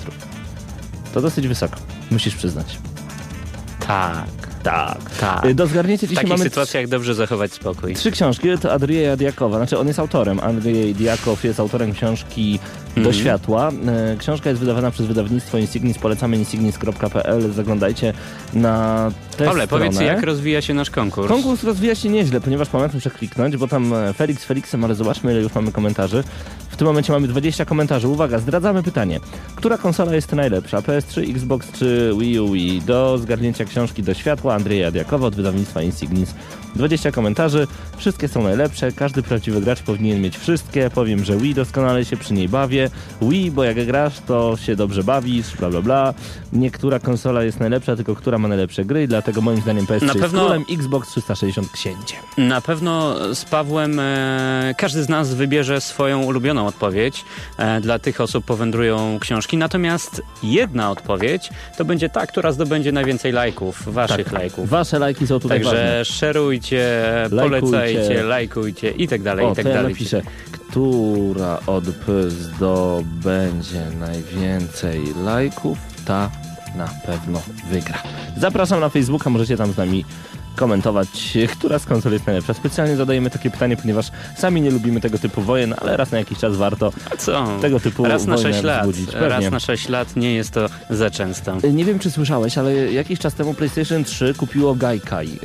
To dosyć wysoko, musisz przyznać. Tak, Tak. tak. E, Do zgarnięcia W dzisiaj takich mamy sytuacjach dobrze zachować spokój. Trzy książki, to Andrzeja Diakowa, znaczy on jest autorem. Andrzej Diakow jest autorem książki Do Mhm. światła. E, Książka jest wydawana przez wydawnictwo Insignis, polecamy insignis.pl, zaglądajcie na tę Pawle, stronę. powiedz jak rozwija się nasz konkurs. Konkurs rozwija się nieźle, ponieważ momentu muszę kliknąć, bo tam e, Felix Felixem, ale zobaczmy ile już mamy komentarzy. W tym momencie mamy 20 komentarzy. Uwaga, zdradzamy pytanie. Która konsola jest najlepsza? PS3, Xbox czy Wii U? Do zgarnięcia książki do światła Andrzeja Diakowa od wydawnictwa Insignis. 20 komentarzy, wszystkie są najlepsze, każdy prawdziwy gracz powinien mieć wszystkie. Powiem, że Wii doskonale się przy niej bawię. Wii, bo jak grasz, to się dobrze bawisz, bla bla bla. Niektóra konsola jest najlepsza, tylko która ma najlepsze gry, dlatego moim zdaniem PS3 Na jest pewno- królem, Xbox 360 księciem. Na pewno z Pawłem e, każdy z nas wybierze swoją ulubioną odpowiedź. E, Dla tych osób powędrują książki. Natomiast jedna odpowiedź to będzie ta, która zdobędzie najwięcej lajków, waszych lajków. Wasze lajki są tutaj ważne. Także szerujcie, Lajkujcie. polecajcie, lajkujcie i tak dalej, O, i tak to ja dalej. napiszę, która od zdobędzie najwięcej lajków, ta na pewno wygra. Zapraszam na Facebooka, możecie tam z nami komentować, która z konsol jest najlepsza. Specjalnie zadajemy takie pytanie, ponieważ sami nie lubimy tego typu wojen, ale raz na jakiś czas warto tego typu Raz na wojnę 6 lat. Raz na 6 lat nie jest to za często. Nie wiem, czy słyszałeś, ale jakiś czas temu PlayStation 3 kupiło Gaikai.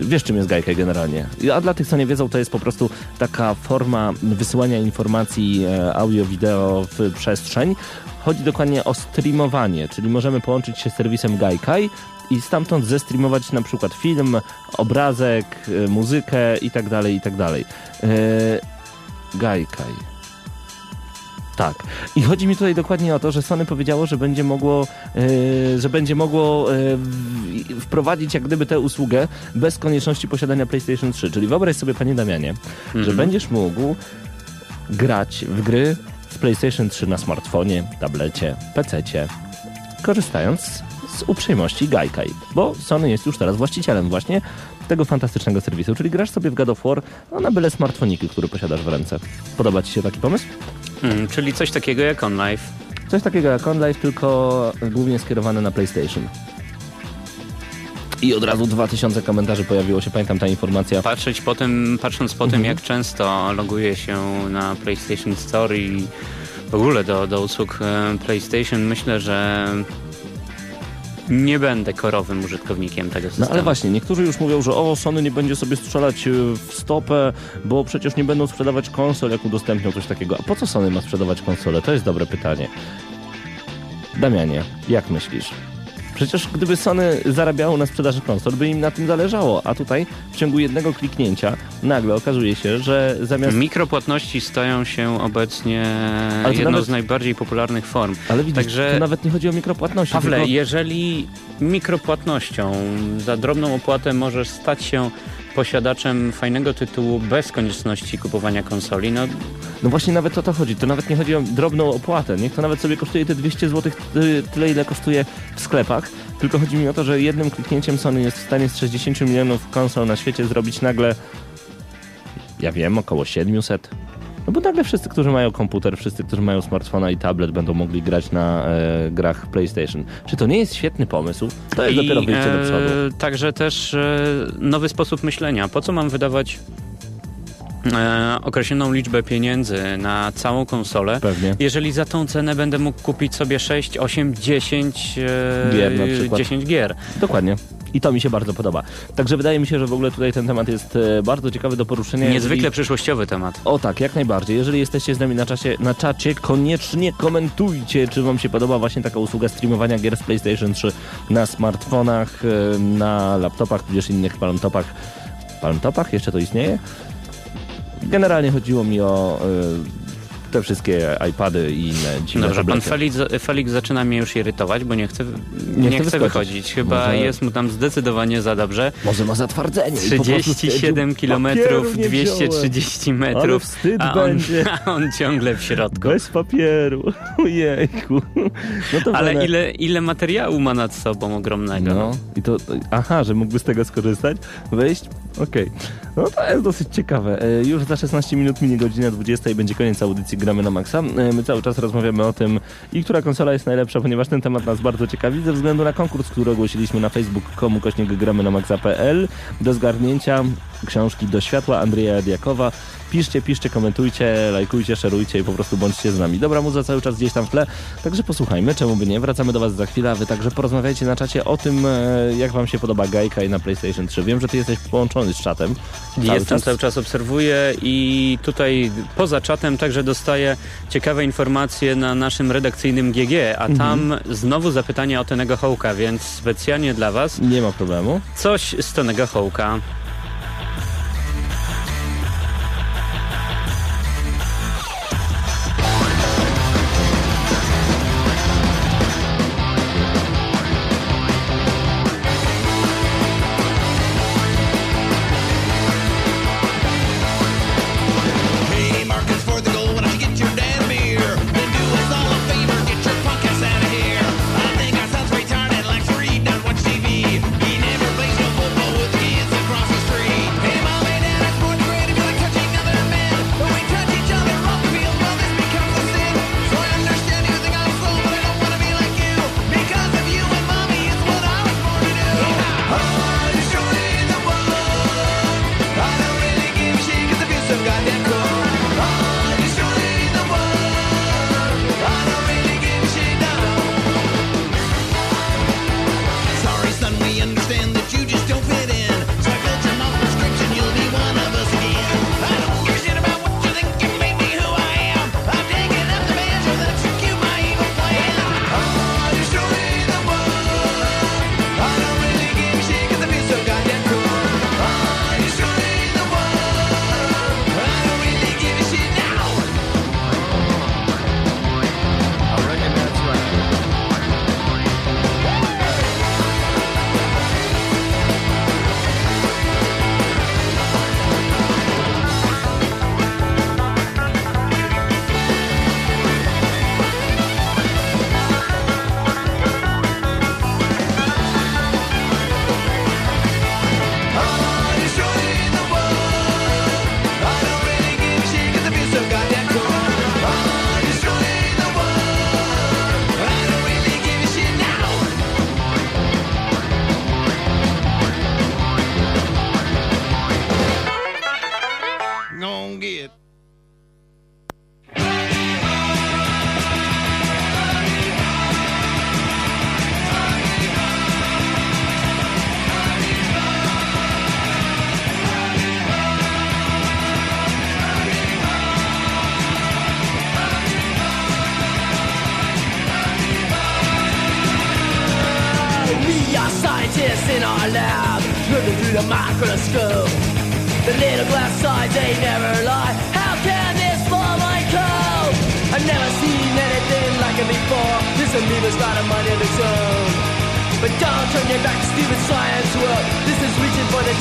Wiesz, czym jest Gaikai generalnie? A dla tych, co nie wiedzą, to jest po prostu taka forma wysyłania informacji e, audio-wideo w przestrzeń. Chodzi dokładnie o streamowanie, czyli możemy połączyć się z serwisem Gaikai i stamtąd zestreamować na przykład film, obrazek, e, muzykę itd., itd. E, Gaikai. Tak. I chodzi mi tutaj dokładnie o to, że Sony powiedziało, że będzie mogło, e, że będzie mogło w- wprowadzić jak gdyby tę usługę bez konieczności posiadania PlayStation 3. Czyli wyobraź sobie, panie Damianie, że będziesz mógł grać w gry z PlayStation 3 na smartfonie, tablecie, PC-cie, korzystając z uprzejmości Gaikai, bo Sony jest już teraz właścicielem właśnie tego fantastycznego serwisu, czyli grasz sobie w God of War no, na byle smartfoniki, który posiadasz w ręce. Podoba ci się taki pomysł? Mm, czyli coś takiego jak OnLive. Coś takiego jak OnLive, tylko głównie skierowane na PlayStation. I od razu 2000 komentarzy pojawiło się, pamiętam ta informacja. Patrzeć po tym, patrząc po Mhm. tym, jak często loguje się na PlayStation Store i w ogóle do, do usług e, PlayStation, myślę, że nie będę korowym użytkownikiem tego systemu. No ale właśnie, niektórzy już mówią, że o, Sony nie będzie sobie strzelać y, w stopę, bo przecież nie będą sprzedawać konsol, jak udostępnią coś takiego. A po co Sony ma sprzedawać konsole? To jest dobre pytanie. Damianie, jak myślisz? Przecież gdyby Sony zarabiało na sprzedaży konsol, by im na tym zależało, a tutaj w ciągu jednego kliknięcia nagle okazuje się, że zamiast... Mikropłatności stają się obecnie jedną nawet- z najbardziej popularnych form. Ale widzisz, Także nawet nie chodzi o mikropłatności. Pawle, tylko... jeżeli mikropłatnością za drobną opłatę możesz stać się posiadaczem fajnego tytułu bez konieczności kupowania konsoli, no No właśnie nawet o to chodzi. To nawet nie chodzi o drobną opłatę. Niech to nawet sobie kosztuje te 200 zł, tyle ile kosztuje w sklepach. Tylko chodzi mi o to, że jednym kliknięciem Sony jest w stanie z 60 milionów konsol na świecie zrobić nagle, ja wiem, około 700. No bo nagle wszyscy, którzy mają komputer, wszyscy, którzy mają smartfona i tablet będą mogli grać na e, grach PlayStation. Czy to nie jest świetny pomysł? To jest dopiero wyjście do przodu. E, także też e, nowy sposób myślenia. Po co mam wydawać e, określoną liczbę pieniędzy na całą konsolę, Pewnie. jeżeli za tą cenę będę mógł kupić sobie 6, 8, 10 e, Gier na przykład. 10 gier. Dokładnie. I to mi się bardzo podoba. Także wydaje mi się, że w ogóle tutaj ten temat jest e, bardzo ciekawy do poruszenia. Niezwykle Jeżeli- przyszłościowy temat. O tak, jak najbardziej. Jeżeli jesteście z nami na, czasie, na czacie, koniecznie komentujcie, czy wam się podoba właśnie taka usługa streamowania gier z PlayStation 3 na smartfonach, e, na laptopach, tudzież innych palmtopach. Palmtopach? Jeszcze to istnieje? Generalnie chodziło mi o e, te wszystkie iPady i inne dziwne Dobrze, pan tablety. Felix, Felix zaczyna mnie już irytować, bo nie chce, nie chce chce wychodzić. Chyba Może- jest mu tam zdecydowanie za dobrze. Może ma zatwardzenie. i po prostu 37 stwierdził, km, "Papieru nie 230 Ale metrów, wstyd a on, będzie. a on ciągle w środku. Bez papieru. Ojejku. No Ale ile, ile materiału ma nad sobą ogromnego. No i to, aha, że mógłby z tego skorzystać, wejść, okej. No to jest dosyć ciekawe. E, Już za 16 minut minie godzina 20 i będzie koniec audycji Gramy na Maxa. E, My cały czas rozmawiamy o tym i która konsola jest najlepsza, ponieważ ten temat nas bardzo ciekawi ze względu na konkurs, który ogłosiliśmy na facebook.com kośnik gramy na maxa.pl do zgarnięcia książki Do światła Andrzeja Diakowa. Piszcie, piszcie, komentujcie, lajkujcie, szerujcie i po prostu bądźcie z nami. Dobra muza cały czas gdzieś tam w tle, także posłuchajmy, czemu by nie. Wracamy do Was za chwilę, a Wy także porozmawiajcie na czacie o tym, e, jak Wam się podoba Gajka i na PlayStation 3. Wiem, że Ty jesteś połączony z czatem. Cały Jestem czas. cały czas obserwuję i tutaj poza czatem także dostaję ciekawe informacje na naszym redakcyjnym GG, a Mhm. tam znowu zapytania o Tonego Hołka, więc specjalnie dla Was Nie ma problemu. coś z Tonego Hołka.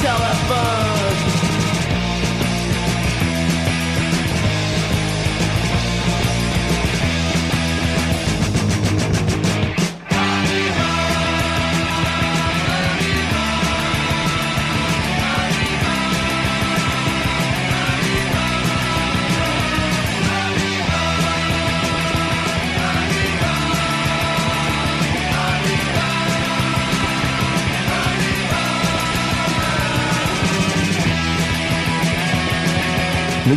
Telephone.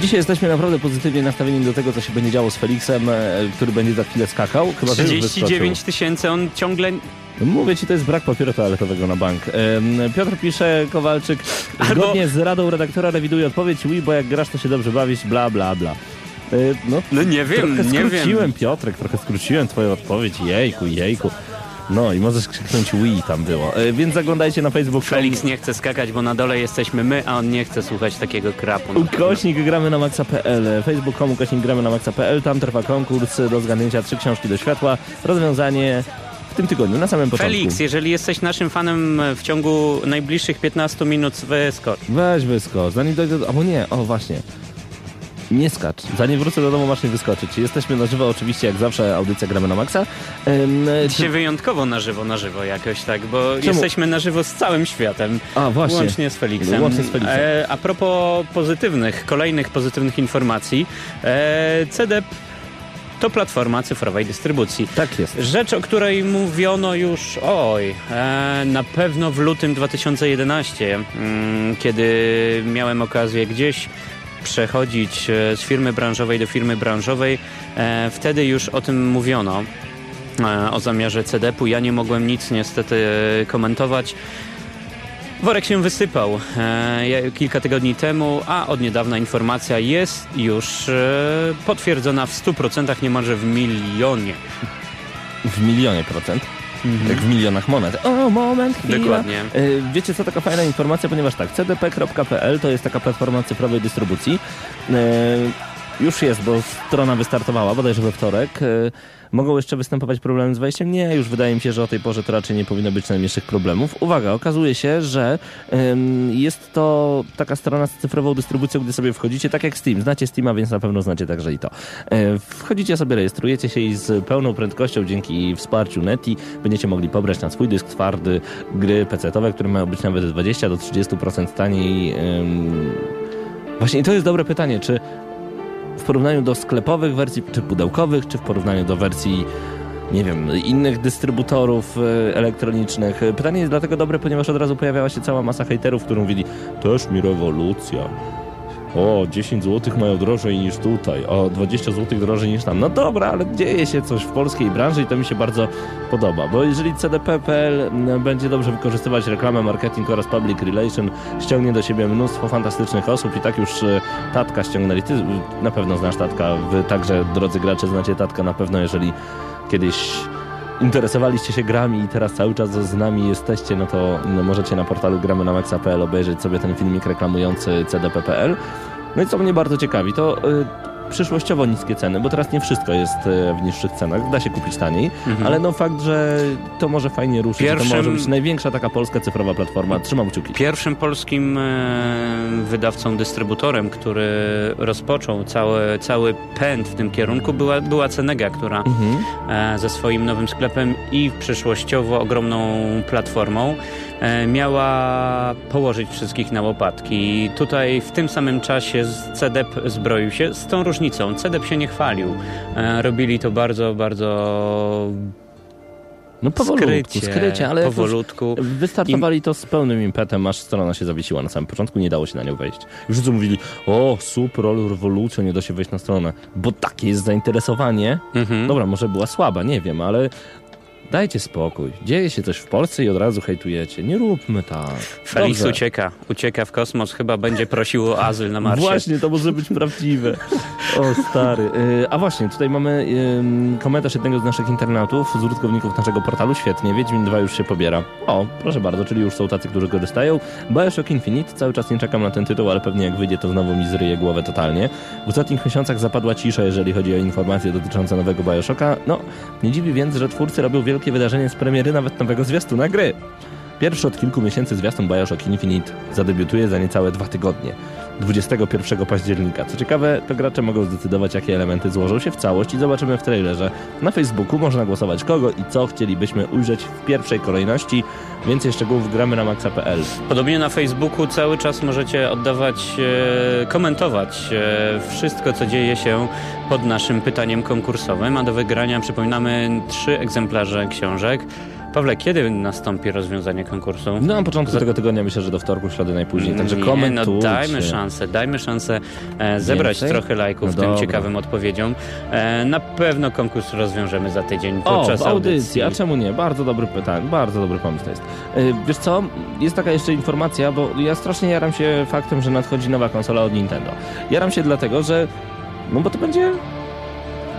Dzisiaj jesteśmy naprawdę pozytywnie nastawieni do tego, co się będzie działo z Felixem, e, który będzie za chwilę skakał. Chyba, że już 39 tysięcy, on ciągle... Mówię ci, to jest brak papieru toaletowego na bank. Piotr pisze, Kowalczyk, Albo- zgodnie z radą redaktora rewiduje odpowiedź, oui, bo jak grasz, to się dobrze bawić, bla, bla, bla. E, No, No nie wiem, trochę nie skróciłem, wiem. Piotrek, trochę skróciłem twoją odpowiedź, jejku, jejku. No i możesz krzyknąć oui tam było. E, Więc zaglądajcie na Facebook. Felix nie chce skakać, bo na dole jesteśmy my, a on nie chce słuchać takiego krapu. Ukośnik gramy na maxa.pl, facebook.com ukośnik gramy na maxa.pl, tam trwa konkurs do zgadnięcia trzy książki do światła, rozwiązanie w tym tygodniu, na samym początku. Felix, jeżeli jesteś naszym fanem w ciągu najbliższych 15 minut, wyskocz. Weź wyskocz, zanim dojdę do... Albo nie, o właśnie. Nie skacz. Zanim wrócę do domu, masz nie wyskoczyć. Jesteśmy na żywo, oczywiście, jak zawsze, audycja gramy na maksa. Ym, Dzisiaj wyjątkowo na żywo, na żywo jakoś tak, bo jesteśmy na żywo z całym światem. A, właśnie. Łącznie z Felixem. Łącznie z Felixem. E, a propos pozytywnych, kolejnych pozytywnych informacji, e, CDEP to platforma cyfrowej dystrybucji. Tak jest. Rzecz, o której mówiono już, oj, e, na pewno w lutym 2011, mm, kiedy miałem okazję gdzieś przechodzić e, z firmy branżowej do firmy branżowej, e, wtedy już o tym mówiono, e, o zamiarze CDP-u. Ja nie mogłem nic niestety komentować. Worek się wysypał e, kilka tygodni temu, a od niedawna informacja jest już e, potwierdzona w 100%, niemalże w milionie. W milionie procent. Jak w milionach monet. O, moment, chwila. Dokładnie. E, Wiecie co, taka fajna informacja, ponieważ tak, cdp.pl to jest taka platforma cyfrowej dystrybucji. E, Już jest, bo strona wystartowała, bodajże we wtorek. Mogą jeszcze występować problemy z wejściem? Nie, już wydaje mi się, że o tej porze to raczej nie powinno być najmniejszych problemów. Uwaga, okazuje się, że em, jest to taka strona z cyfrową dystrybucją, gdy sobie wchodzicie, tak jak Steam. Znacie Steama, więc na pewno znacie także i to. E, Wchodzicie sobie, rejestrujecie się i z pełną prędkością dzięki wsparciu Neti będziecie mogli pobrać na swój dysk twardy gry PC-owe, które mają być nawet 20 do 30% taniej. em, Właśnie to jest dobre pytanie, czy w porównaniu do sklepowych wersji, czy pudełkowych, czy w porównaniu do wersji, nie wiem, innych dystrybutorów e, elektronicznych. E, Pytanie jest dlatego dobre, ponieważ od razu pojawiała się cała masa hejterów, którzy mówili, też mi rewolucja. O, 10 zł mają drożej niż tutaj, o 20 zł drożej niż tam. No dobra, ale dzieje się coś w polskiej branży i to mi się bardzo podoba, bo jeżeli CDP.pl będzie dobrze wykorzystywać reklamę, marketing oraz public relation, ściągnie do siebie mnóstwo fantastycznych osób i tak już e, Tatka ściągnęli. Ty na pewno znasz Tatka, wy także, drodzy gracze, znacie Tatka na pewno, jeżeli kiedyś interesowaliście się grami i teraz cały czas z nami jesteście, no to no, możecie na portalu gramy na maxa.pl obejrzeć sobie ten filmik reklamujący CDP.pl. No i co mnie bardzo ciekawi, to y, przyszłościowo niskie ceny, bo teraz nie wszystko jest y, w niższych cenach, da się kupić taniej, ale no fakt, że to może fajnie ruszyć, to Pierwszym- może być największa taka polska cyfrowa platforma. Trzymam kciuki. Pierwszym polskim e, wydawcą, dystrybutorem, który rozpoczął cały, cały pęd w tym kierunku była, była Cenega, która e, ze swoim nowym sklepem i przyszłościowo ogromną platformą e, miała położyć wszystkich na łopatki. I Tutaj w tym samym czasie CDEP zbroił się z tą różnicą. CDEP się nie chwalił. E, Robili to bardzo, bardzo No powolutku, skrycie, skrycie, ale powolutku. Wystartowali to z pełnym impetem, aż strona się zawiesiła na samym początku, nie dało się na nią wejść. Już wszyscy mówili, o super, rewolucja, nie da się wejść na stronę, bo takie jest zainteresowanie. Mhm. Dobra, może była słaba, nie wiem, ale Dajcie spokój. Dzieje się coś w Polsce i od razu hejtujecie. Nie róbmy tak. Felix Dobrze. ucieka, ucieka w kosmos, chyba będzie prosił o azyl na Marsie. Właśnie, to może być prawdziwe. O stary. Y, A właśnie, tutaj mamy komentarz jednego z naszych internautów, z użytkowników naszego portalu. Świetnie, Wiedźmin 2 już się pobiera. O, proszę bardzo, czyli już są tacy, którzy korzystają. Bioshock Infinite, cały czas nie czekam na ten tytuł, ale pewnie jak wyjdzie, to znowu mi zryje głowę totalnie. W ostatnich miesiącach zapadła cisza, jeżeli chodzi o informacje dotyczące nowego Bioshocka. No, nie dziwi więc, że twórcy robią wielkie wydarzenie z premiery nawet nowego zwiastuna gry. Pierwszy od kilku miesięcy zwiastun Bioshock Infinite zadebiutuje za niecałe dwa tygodnie. 21 października. Co ciekawe, to gracze mogą zdecydować, jakie elementy złożą się w całość i zobaczymy w trailerze. Na Facebooku można głosować kogo i co chcielibyśmy ujrzeć w pierwszej kolejności. Więcej szczegółów gramy na maxa.pl. Podobnie na Facebooku cały czas możecie oddawać, e, komentować e, wszystko, co dzieje się pod naszym pytaniem konkursowym, a do wygrania przypominamy trzy egzemplarze książek. Pawle, kiedy nastąpi rozwiązanie konkursu? No na początku Za- tego tygodnia myślę, że do wtorku, środy najpóźniej. Także komentujcie. no dajmy szansę, dajmy szansę e, zebrać Więcej? trochę lajków No tym dobra. ciekawym odpowiedziom. E, na pewno konkurs rozwiążemy za tydzień O, podczas w audycji, a audycji. czemu nie? Bardzo dobry pytanie, bardzo dobry pomysł to jest. Yy, wiesz co, jest taka jeszcze informacja, bo ja strasznie jaram się faktem, że nadchodzi nowa konsola od Nintendo. Jaram się dlatego, że, no bo to będzie...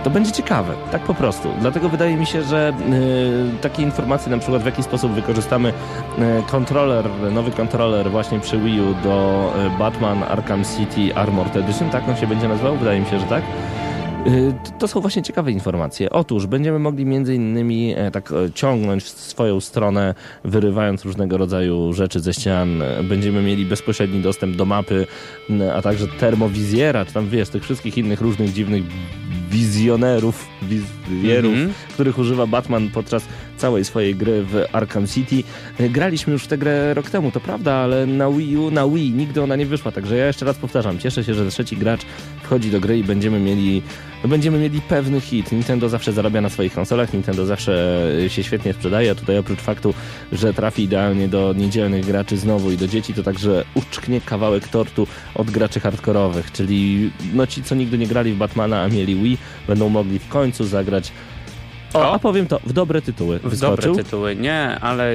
To będzie ciekawe, tak po prostu. Dlatego wydaje mi się, że yy, takie informacje, na przykład w jaki sposób wykorzystamy yy, kontroler, nowy kontroler właśnie przy Wii U do yy, Batman Arkham City Armored Edition, tak on się będzie nazywał? Wydaje mi się, że tak. Y, To są właśnie ciekawe informacje. Otóż będziemy mogli między innymi e, tak e, ciągnąć w swoją stronę, wyrywając różnego rodzaju rzeczy ze ścian. Będziemy mieli bezpośredni dostęp do mapy, a także termowizjera, czy tam wiesz, tych wszystkich innych różnych dziwnych wizjonerów, wizjerów, Mhm. których używa Batman podczas całej swojej gry w Arkham City. E, Graliśmy już w tę grę rok temu, to prawda, ale na Wii U, na Wii nigdy ona nie wyszła, także ja jeszcze raz powtarzam, cieszę się, że trzeci gracz wchodzi do gry i będziemy mieli, będziemy mieli pewny hit. Nintendo zawsze zarabia na swoich konsolach, Nintendo zawsze e, się świetnie sprzedaje, a tutaj oprócz faktu, że trafi idealnie do niedzielnych graczy znowu i do dzieci, to także uczknie kawałek tortu od graczy hardkorowych, czyli no ci, co nigdy nie grali w Batmana, a mieli Wii, będą mogli w końcu zagrać o, a powiem to, w dobre tytuły W wyskoczył. dobre tytuły, nie, ale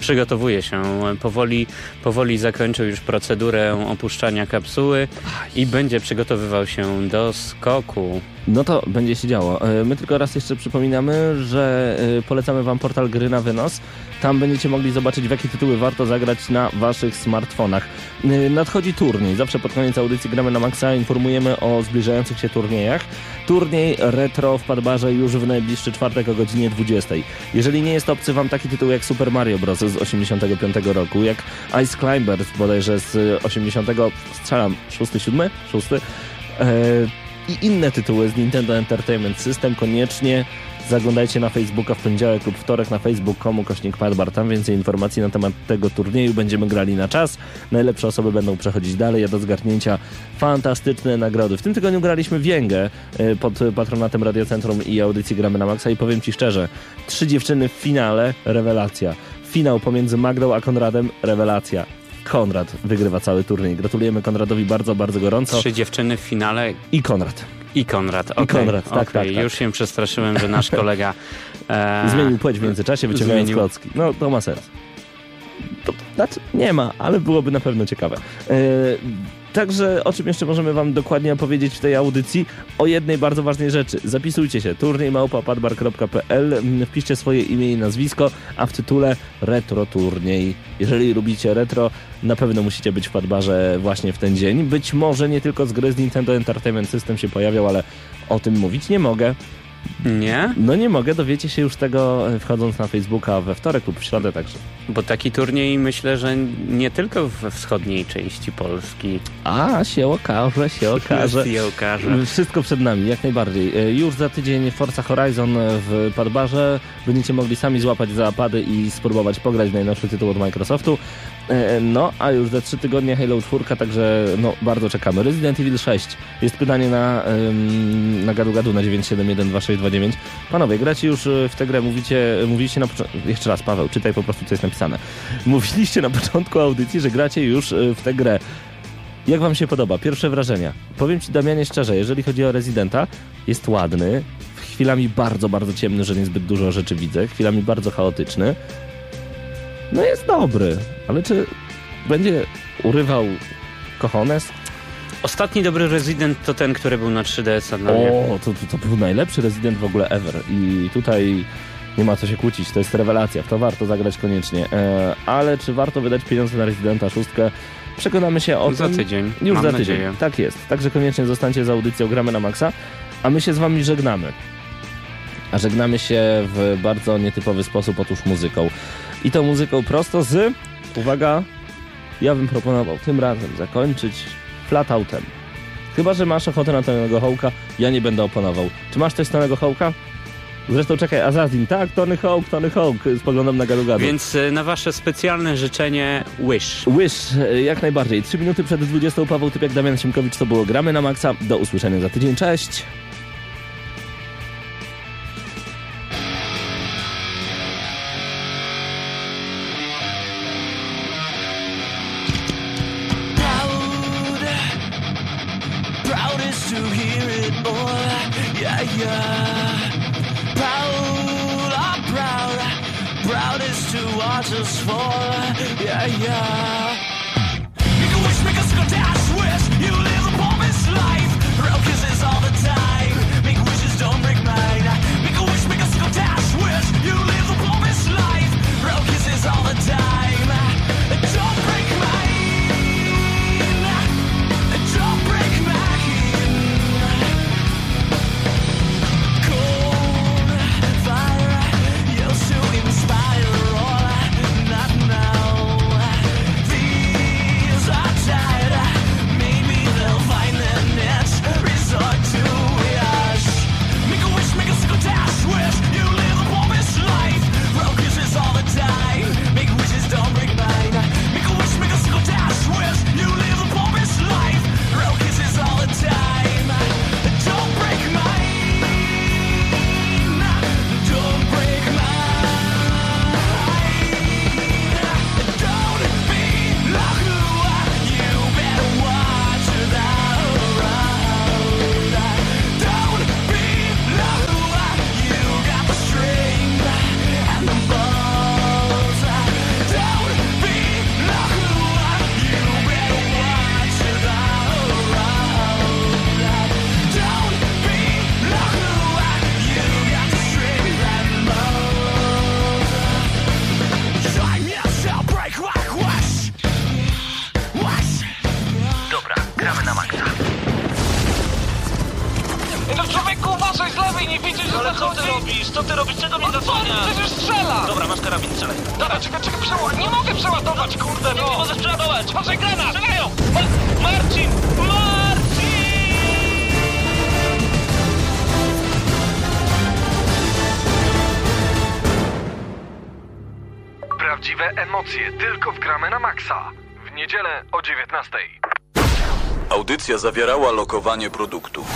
przygotowuje się. Powoli, powoli zakończył już procedurę opuszczania kapsuły i będzie przygotowywał się do skoku. No to będzie się działo. E, My tylko raz jeszcze przypominamy, że e, polecamy Wam portal Gry na Wynos. Tam będziecie mogli zobaczyć, w jakie tytuły warto zagrać na Waszych smartfonach. E, Nadchodzi turniej. Zawsze pod koniec audycji Gramy na Maxa informujemy o zbliżających się turniejach. Turniej retro w Padbarze już w najbliższy czwartek o godzinie 20. Jeżeli nie jest obcy Wam taki tytuł jak Super Mario Bros. z 85 roku, jak Ice Climbers bodajże z 80, strzelam, 6, 7, 6, i inne tytuły z Nintendo Entertainment System, koniecznie zaglądajcie na Facebooka w poniedziałek lub wtorek na facebook.com kośnik Padbar. Tam więcej informacji na temat tego turnieju. Będziemy grali na czas. Najlepsze osoby będą przechodzić dalej, a do zgarnięcia fantastyczne nagrody. W tym tygodniu graliśmy w Jęgę y, pod patronatem Radiocentrum i audycji Gramy na Maxa i powiem Ci szczerze, trzy dziewczyny w finale, rewelacja. Finał pomiędzy Magdą a Konradem, rewelacja. Konrad wygrywa cały turniej. Gratulujemy Konradowi bardzo, bardzo gorąco. Trzy dziewczyny w finale I Konrad. i Konrad. Okej, Konrad, tak, okej. tak, tak. Już się przestraszyłem, że nasz kolega e, Zmienił płeć w międzyczasie, wyciągając zmienił. klocki. No, to ma sens. To, znaczy, nie ma, ale byłoby na pewno ciekawe. E, Także o czym jeszcze możemy wam dokładnie opowiedzieć w tej audycji? O jednej bardzo ważnej rzeczy. Zapisujcie się. turniejmałpa.padbar.pl Mm, Wpiszcie swoje imię i nazwisko, a w tytule retro turniej. Jeżeli lubicie retro, na pewno musicie być w Padbarze właśnie w ten dzień. Być może nie tylko z gry z Nintendo Entertainment System się pojawiał, ale o tym mówić nie mogę. Nie? No nie mogę, dowiecie się już tego e, wchodząc na Facebooka we wtorek lub w środę także. Bo taki turniej myślę, że nie tylko we wschodniej części Polski. A, się okaże, się okaże. się okaże. Wszystko przed nami, jak najbardziej. E, Już za tydzień Forza Horizon w Padbarze. Będziecie mogli sami złapać za pady i spróbować pograć w najnowszy tytuł od Microsoftu. E, No, a już za trzy tygodnie Halo 4, także no, bardzo czekamy. Resident Evil 6. Jest pytanie na, ym, na gadu gadu na 9712629. Panowie, gracie już e, w tę grę, mówicie, mówiliście na początku... Jeszcze raz, Paweł, czytaj po prostu, co jest napisane. Mówiliście na początku audycji, że gracie już e, w tę grę. Jak wam się podoba? Pierwsze wrażenia. Powiem ci, Damianie, szczerze, jeżeli chodzi o Residenta, jest ładny. Chwilami bardzo, bardzo ciemny, że niezbyt dużo rzeczy widzę, chwilami bardzo chaotyczny. No jest dobry, ale czy będzie urywał kochones? Ostatni dobry Resident to ten, który był na 3DS-a dla mnie. O, to, to, to był najlepszy Resident w ogóle ever. I tutaj nie ma co się kłócić, to jest rewelacja. W to warto zagrać koniecznie. E, ale czy warto wydać pieniądze na Residenta 6? Przekonamy się o Za tym tydzień, już mam za tydzień. nadzieję. Tak jest. Także koniecznie zostańcie z audycją Gramy na Maxa, a my się z wami żegnamy. A żegnamy się w bardzo nietypowy sposób, otóż muzyką. I to muzyką prosto z, uwaga, ja bym proponował tym razem zakończyć flatoutem. Chyba, że masz ochotę na Tonego Hołka, ja nie będę oponował. Czy masz coś z Tonego Hołka? Zresztą czekaj, Azazin, tak, Tony Hawk, Tony Hawk, spoglądam na gadu. Więc y, na wasze specjalne życzenie Wish. Wish, e, jak najbardziej. Trzy minuty przed 20 Paweł Typiak, Damian Siemkowicz, to było Gramy na Maxa. Do usłyszenia za tydzień, cześć! Zawierała lokowanie produktów.